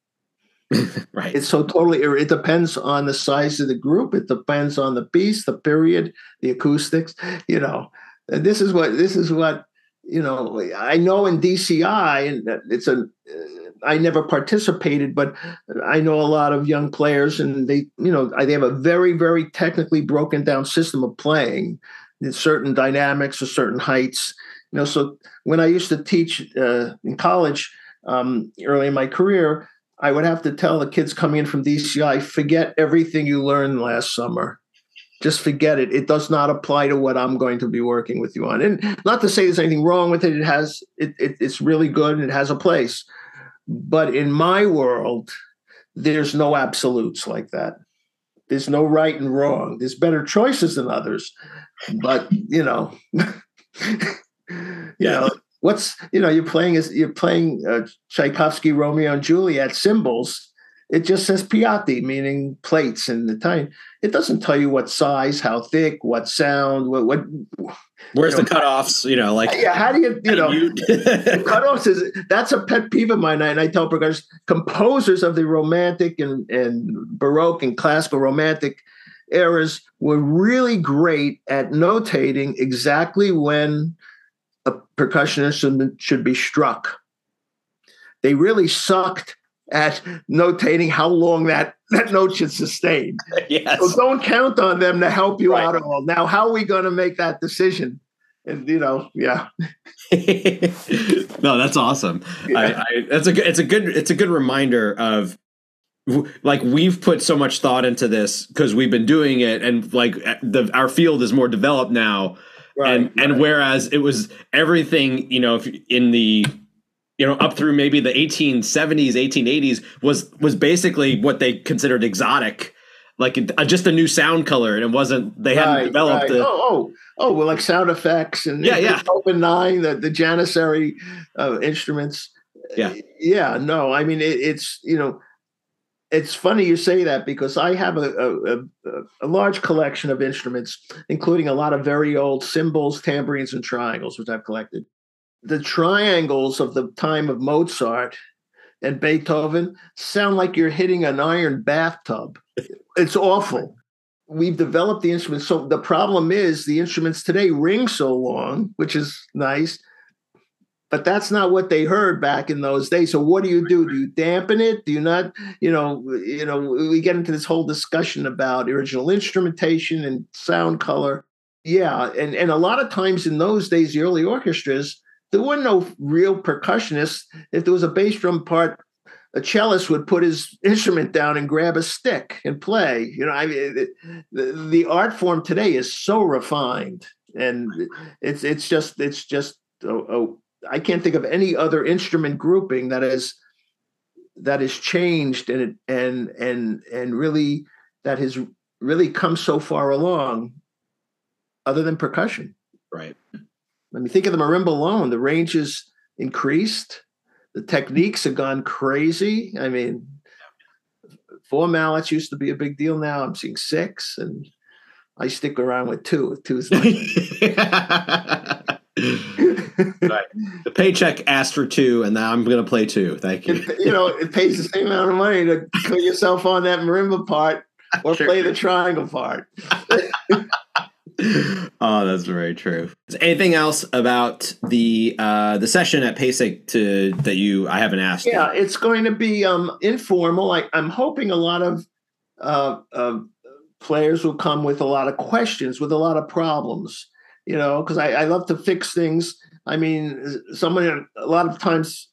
S1: right.
S8: It's so totally. It depends on the size of the group. It depends on the piece, the period, the acoustics. You know, and this is what this is what you know. I know in DCI, and it's a. I never participated, but I know a lot of young players, and they, you know, they have a very, very technically broken down system of playing. in certain dynamics or certain heights. You know, so when I used to teach uh, in college um, early in my career, I would have to tell the kids coming in from DCI, forget everything you learned last summer. Just forget it. It does not apply to what I'm going to be working with you on. And not to say there's anything wrong with it. It has it, it it's really good and it has a place. But in my world, there's no absolutes like that. There's no right and wrong. There's better choices than others. But you know, you yeah. know, what's you know you're playing is you're playing uh, Tchaikovsky Romeo and Juliet cymbals. It just says piatti, meaning plates in the Italian. It doesn't tell you what size, how thick, what sound, what. what
S1: Where's the know, cutoffs? You know, like
S8: yeah, how do you you know you... cutoffs is that's a pet peeve of mine, and I tell because composers of the Romantic and and Baroque and classical Romantic eras were really great at notating exactly when a percussionist should be struck. They really sucked at notating how long that, that note should sustain.
S1: Yes.
S8: So don't count on them to help you right. out at all. Now, how are we going to make that decision? And you know, yeah.
S1: no, that's awesome. Yeah. I, I, that's a good. It's a good. It's a good reminder of like we've put so much thought into this because we've been doing it, and like uh, the our field is more developed now Right, and right. and whereas it was everything, you know, if in the you know up through maybe the 1870s, 1880s was was basically what they considered exotic, like uh, just a new sound color, and it wasn't they hadn't right, developed the
S8: oh, oh oh well like sound effects and
S1: yeah yeah.
S8: open nine the the janissary uh, instruments.
S1: Yeah.
S8: Yeah no I mean it, it's you know it's funny you say that because I have a, a, a, large collection of instruments, including a lot of very old cymbals, tambourines, and triangles, which I've collected. The triangles of the time of Mozart and Beethoven sound like you're hitting an iron bathtub. It's awful. We've developed the instruments. So the problem is the instruments today ring so long, which is nice, but that's not what they heard back in those days. So what do you do? Do you dampen it? Do you not? You know, you know, we get into this whole discussion about original instrumentation and sound color. Yeah, and and a lot of times in those days, the early orchestras, there were no real percussionists. If there was a bass drum part, a cellist would put his instrument down and grab a stick and play. You know, I mean, the, the art form today is so refined, and it's it's just it's just Oh, oh I can't think of any other instrument grouping that has that has changed and and and and really that has really come so far along other than percussion.
S1: Right.
S8: Let me think of the marimba alone. The range is increased. The techniques have gone crazy. I mean, four mallets used to be a big deal. Now I'm seeing six, and I stick around with two. Two's my
S1: right. The paycheck asked for two, and now I'm going to play two. Thank you.
S8: It, you know, it pays the same amount of money to put yourself on that marimba part or
S1: Sure.
S8: play the triangle part.
S1: oh, that's very true. Anything else about the uh, the session at PASIC to that you I haven't asked?
S8: Yeah, it's going to be um, informal. I, I'm hoping a lot of uh, uh, players will come with a lot of questions, with a lot of problems. You know, because I, I love to fix things. I mean, someone a lot of times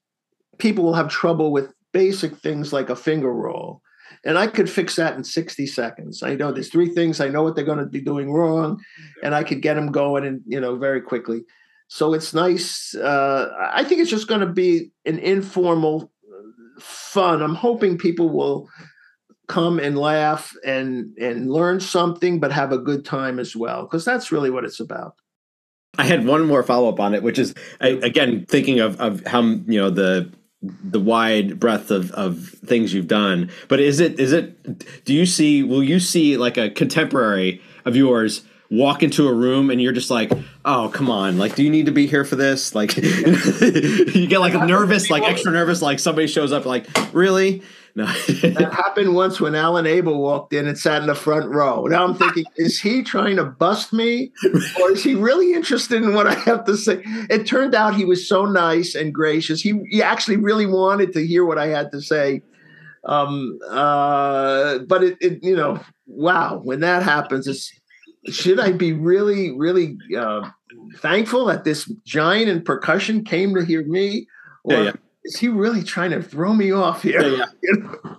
S8: people will have trouble with basic things like a finger roll. And I could fix that in 60 seconds. I know there's three things I know what they're going to be doing wrong, and I could get them going and you know very quickly. So it's nice. Uh, I think it's just going to be an informal fun. I'm hoping people will come and laugh and and learn something, but have a good time as well, because that's really what it's about.
S1: I had one more follow up on it, which is again thinking of of how you know the the wide breadth of, of things you've done. But is it is it do you see will you see like a contemporary of yours walk into a room and you're just like, oh come on, like do you need to be here for this? Like you get like nervous, like extra nervous, like somebody shows up like, really? No.
S8: That happened once when Alan Abel walked in and sat in the front row. Now I'm thinking, is he trying to bust me, or is he really interested in what I have to say? It turned out he was so nice and gracious. He he actually really wanted to hear what I had to say. Um, uh, but it, it, you know, wow, when that happens, it's should I be really, really uh, thankful that this giant in percussion came to hear me, or
S1: Yeah, yeah.
S8: is he really trying to throw me off here?
S1: Yeah.
S8: You know?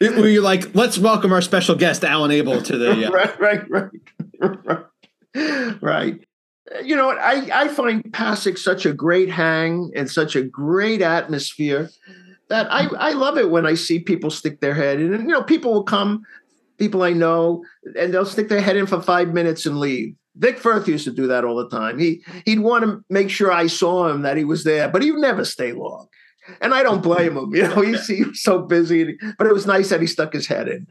S1: It- Were you like, let's welcome our special guest, Alan Abel, to the. Uh,
S8: right, right, right, right, right. You know what? I, I find PASIC such a great hang and such a great atmosphere that I, I love it when I see people stick their head in. And, you know, people will come, people I know, and they'll stick their head in for five minutes and leave. Vic Firth used to do that all the time. He he'd want to make sure I saw him that he was there, but he'd never stay long. And I don't blame him. You know, he's, he was so busy, but it was nice that he stuck his head in.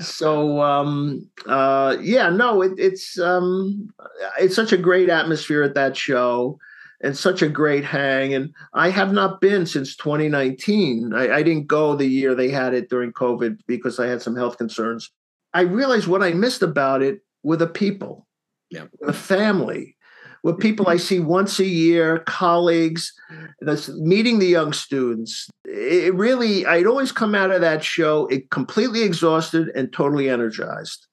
S8: So um, uh, yeah, no, it, it's um, it's such a great atmosphere at that show, and such a great hang. And I have not been since 2019. I, I didn't go the year they had it during COVID because I had some health concerns. I realized what I missed about it were the people,
S1: Yeah.
S8: the family, with people I see once a year, colleagues, that's meeting the young students. It really, I'd always come out of that show it completely exhausted and totally energized.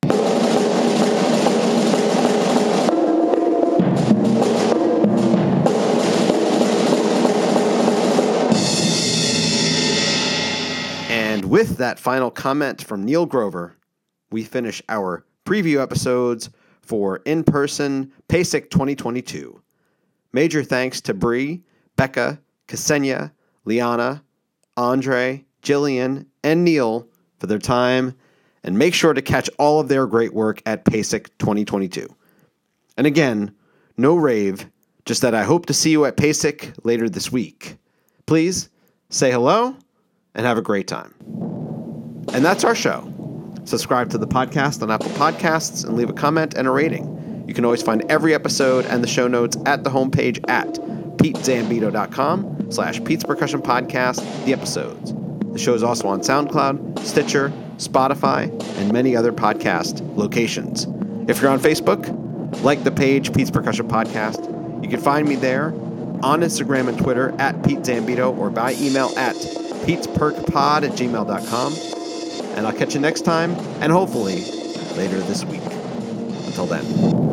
S1: And with that final comment from Neil Grover, we finish our preview episodes for in person PASIC 2022. Major thanks to Bree, Becca, Ksenia, Liana, Andre, Jillian, and Neil for their time, and make sure to catch all of their great work at PASIC 2022. And again, no rave, just that I hope to see you at PASIC later this week. Please say hello and have a great time. And that's our show. Subscribe to the podcast on Apple Podcasts and leave a comment and a rating. You can always find every episode and the show notes at the homepage at petezambito.com slash Pete's Percussion Podcast, the episodes. The show is also on SoundCloud, Stitcher, Spotify, and many other podcast locations. If you're on Facebook, like the page Pete's Percussion Podcast. You can find me there on Instagram and Twitter at Pete Zambito or by email at petesperkpod at gmail.com. And I'll catch you next time and hopefully later this week. Until then.